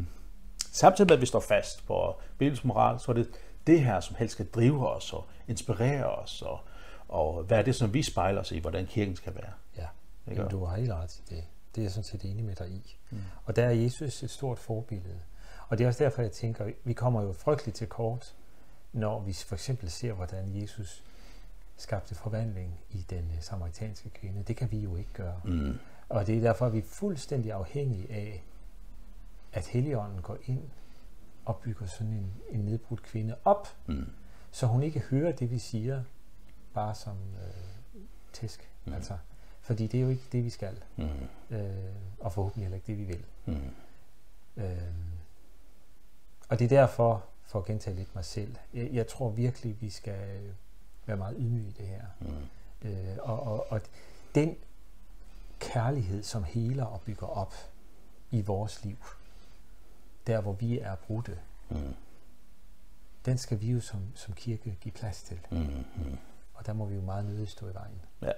samtidig med at vi står fast på Bibelens moral, så er det det her, som helst skal drive os og inspirere os og, og hvad er det, som vi spejler os i, hvordan kirken skal være? Ja, Ikke? Jamen, du har helt ret i det. Det er jeg sådan set enig med dig i. Mm. Og der er Jesus et stort forbillede. Og det er også derfor, jeg tænker, vi kommer jo frygteligt til kort, når vi for eksempel ser, hvordan Jesus skabte forvandling i den øh, samaritanske kvinde. Det kan vi jo ikke gøre. Mm. Og det er derfor, at vi er fuldstændig afhængige af, at Helligånden går ind og bygger sådan en, en nedbrudt kvinde op, mm. så hun ikke hører det, vi siger, bare som øh, tæsk. Mm. Altså, fordi det er jo ikke det, vi skal. Mm. Øh, og forhåbentlig heller ikke det, vi vil. Mm. Øh, og det er derfor, for at gentage lidt mig selv, jeg, jeg tror virkelig, vi skal være meget ydmyge i det her. Mm. Øh, og, og, og den kærlighed, som heler og bygger op i vores liv, der hvor vi er brudte, mm. den skal vi jo som, som kirke give plads til. Mm. Mm. Og der må vi jo meget nødigt stå i vejen. Ja.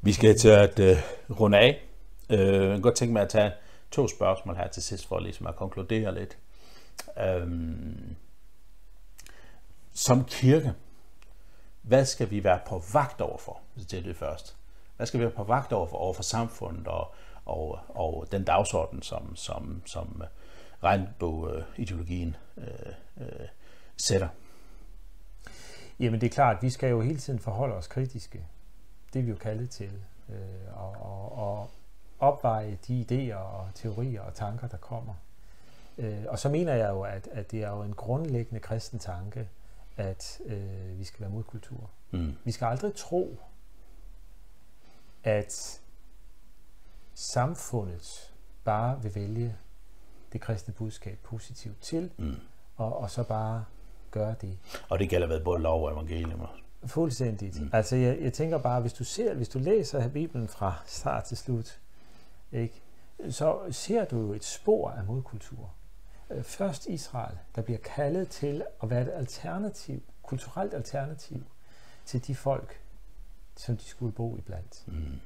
Vi skal til at uh, runde af. Uh, jeg kan godt tænke mig at tage to spørgsmål her til sidst, for ligesom at konkludere lidt. Øhm, som kirke, hvad skal vi være på vagt overfor, hvis det er det først? Hvad skal vi være på vagt overfor, overfor samfundet og, og, og den dagsorden, som, som, som øh, regnbogideologien øh, øh, sætter? Jamen det er klart, at vi skal jo hele tiden forholde os kritiske. Det er vi jo kaldet til. Øh, og, og, og opveje de idéer og teorier og tanker, der kommer. Øh, og så mener jeg jo, at, at det er jo en grundlæggende kristen tanke, at øh, vi skal være modkultur. Mm. Vi skal aldrig tro, at samfundet bare vil vælge det kristne budskab positivt til, mm. og, og så bare gøre det. Og det gælder ved både lov og evangelium. Fuldstændigt. Mm. Altså jeg, jeg tænker bare, hvis du ser, hvis du læser Bibelen fra start til slut, ikke, så ser du jo et spor af modkultur. Øh, først Israel, der bliver kaldet til at være et alternativ, kulturelt alternativ til de folk, som de skulle bo iblandt. Mm.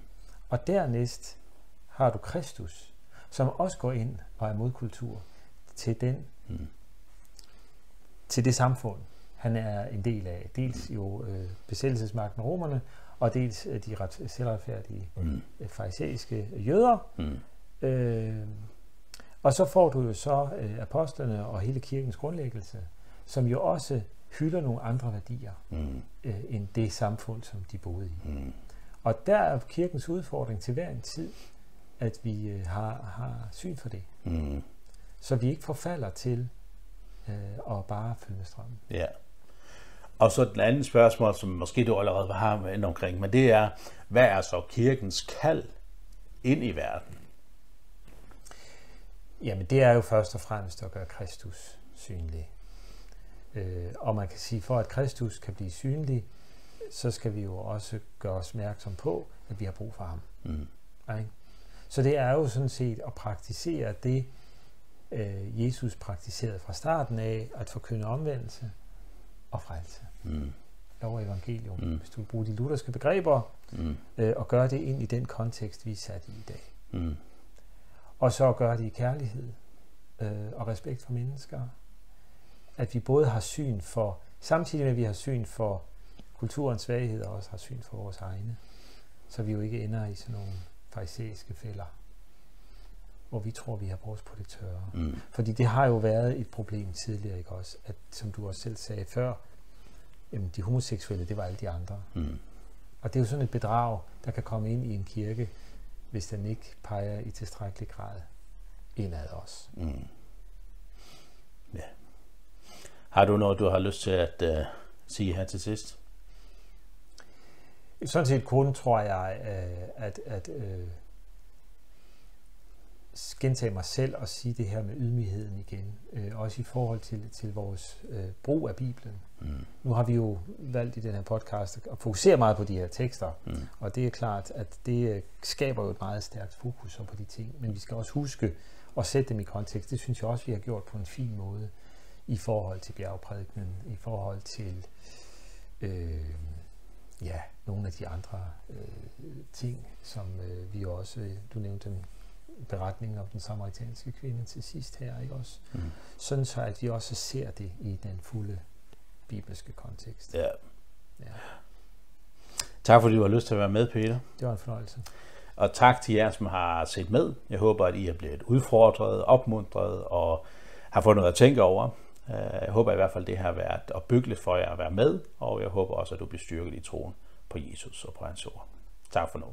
Og dernæst har du Kristus, som også går ind og er modkultur til den mm til det samfund, han er en del af. Dels jo øh, besættelsesmagten romerne, og dels øh, de ret selvretfærdige mm. øh, farisæiske jøder. Mm. Øh, og så får du jo så øh, apostlene og hele kirkens grundlæggelse, som jo også hylder nogle andre værdier mm. øh, end det samfund, som de boede i. Mm. Og der er kirkens udfordring til hver en tid, at vi øh, har, har syn for det. Mm. Så vi ikke forfalder til øh, at bare følge strømmen. Ja. Og så den anden spørgsmål, som måske du allerede har med omkring, men det er, hvad er så kirkens kald ind i verden? Jamen det er jo først og fremmest at gøre Kristus synlig. Øh, og man kan sige, for at Kristus kan blive synlig, så skal vi jo også gøre os opmærksom på, at vi har brug for ham. Mm. Ikke? Så det er jo sådan set at praktisere det, øh, Jesus praktiserede fra starten af, at forkynde omvendelse og frelse. Mm. Lov og evangelium, Mm. hvis du bruge de lutherske begreber, Mm. øh, og gøre det ind i den kontekst, vi er sat i i dag. Mm. Og så gøre det i kærlighed øh, og respekt for mennesker. At vi både har syn for, samtidig med at vi har syn for kulturens svagheder, og også har syn for vores egne. Så vi jo ikke ender i sådan nogle farisæiske fælder, hvor vi tror, vi har vores på det tørre. Mm. Fordi det har jo været et problem tidligere, ikke også? At, som du også selv sagde før, jamen, de homoseksuelle, det var alle de andre. Mm. Og det er jo sådan et bedrag, der kan komme ind i en kirke, hvis den ikke peger i tilstrækkelig grad indad os. Mm. Ja. Har du noget, du har lyst til at uh, sige her til sidst? Sådan set kun tror jeg, øh, at, at øh, gentage mig selv og sige det her med ydmygheden igen. Øh, også i forhold til, til vores øh, brug af Bibelen. Mm. Nu har vi jo valgt i den her podcast at fokusere meget på de her tekster, Mm. og det er klart, at det øh, skaber jo et meget stærkt fokus på de ting, men vi skal også huske at sætte dem i kontekst. Det synes jeg også, vi har gjort på en fin måde i forhold til bjergprædikenen, i forhold til øh, ja, nogle af de andre øh, ting, som øh, vi også, øh, du nævnte dem, beretningen om den samaritanske kvinde til sidst her, ikke også? Mm. Sådan så, at vi også ser det i den fulde bibelske kontekst. Ja. Ja, Tak fordi du har lyst til at være med, Peter. det var en fornøjelse. Og tak til jer, som har set med. Jeg håber, at I er blevet udfordret, opmuntret og har fået noget at tænke over. Øh, Jeg håber i hvert fald, det har været opbyggeligt for jer at være med, og jeg håber også, at du bliver styrket i troen på Jesus og på hans ord. Tak for nu.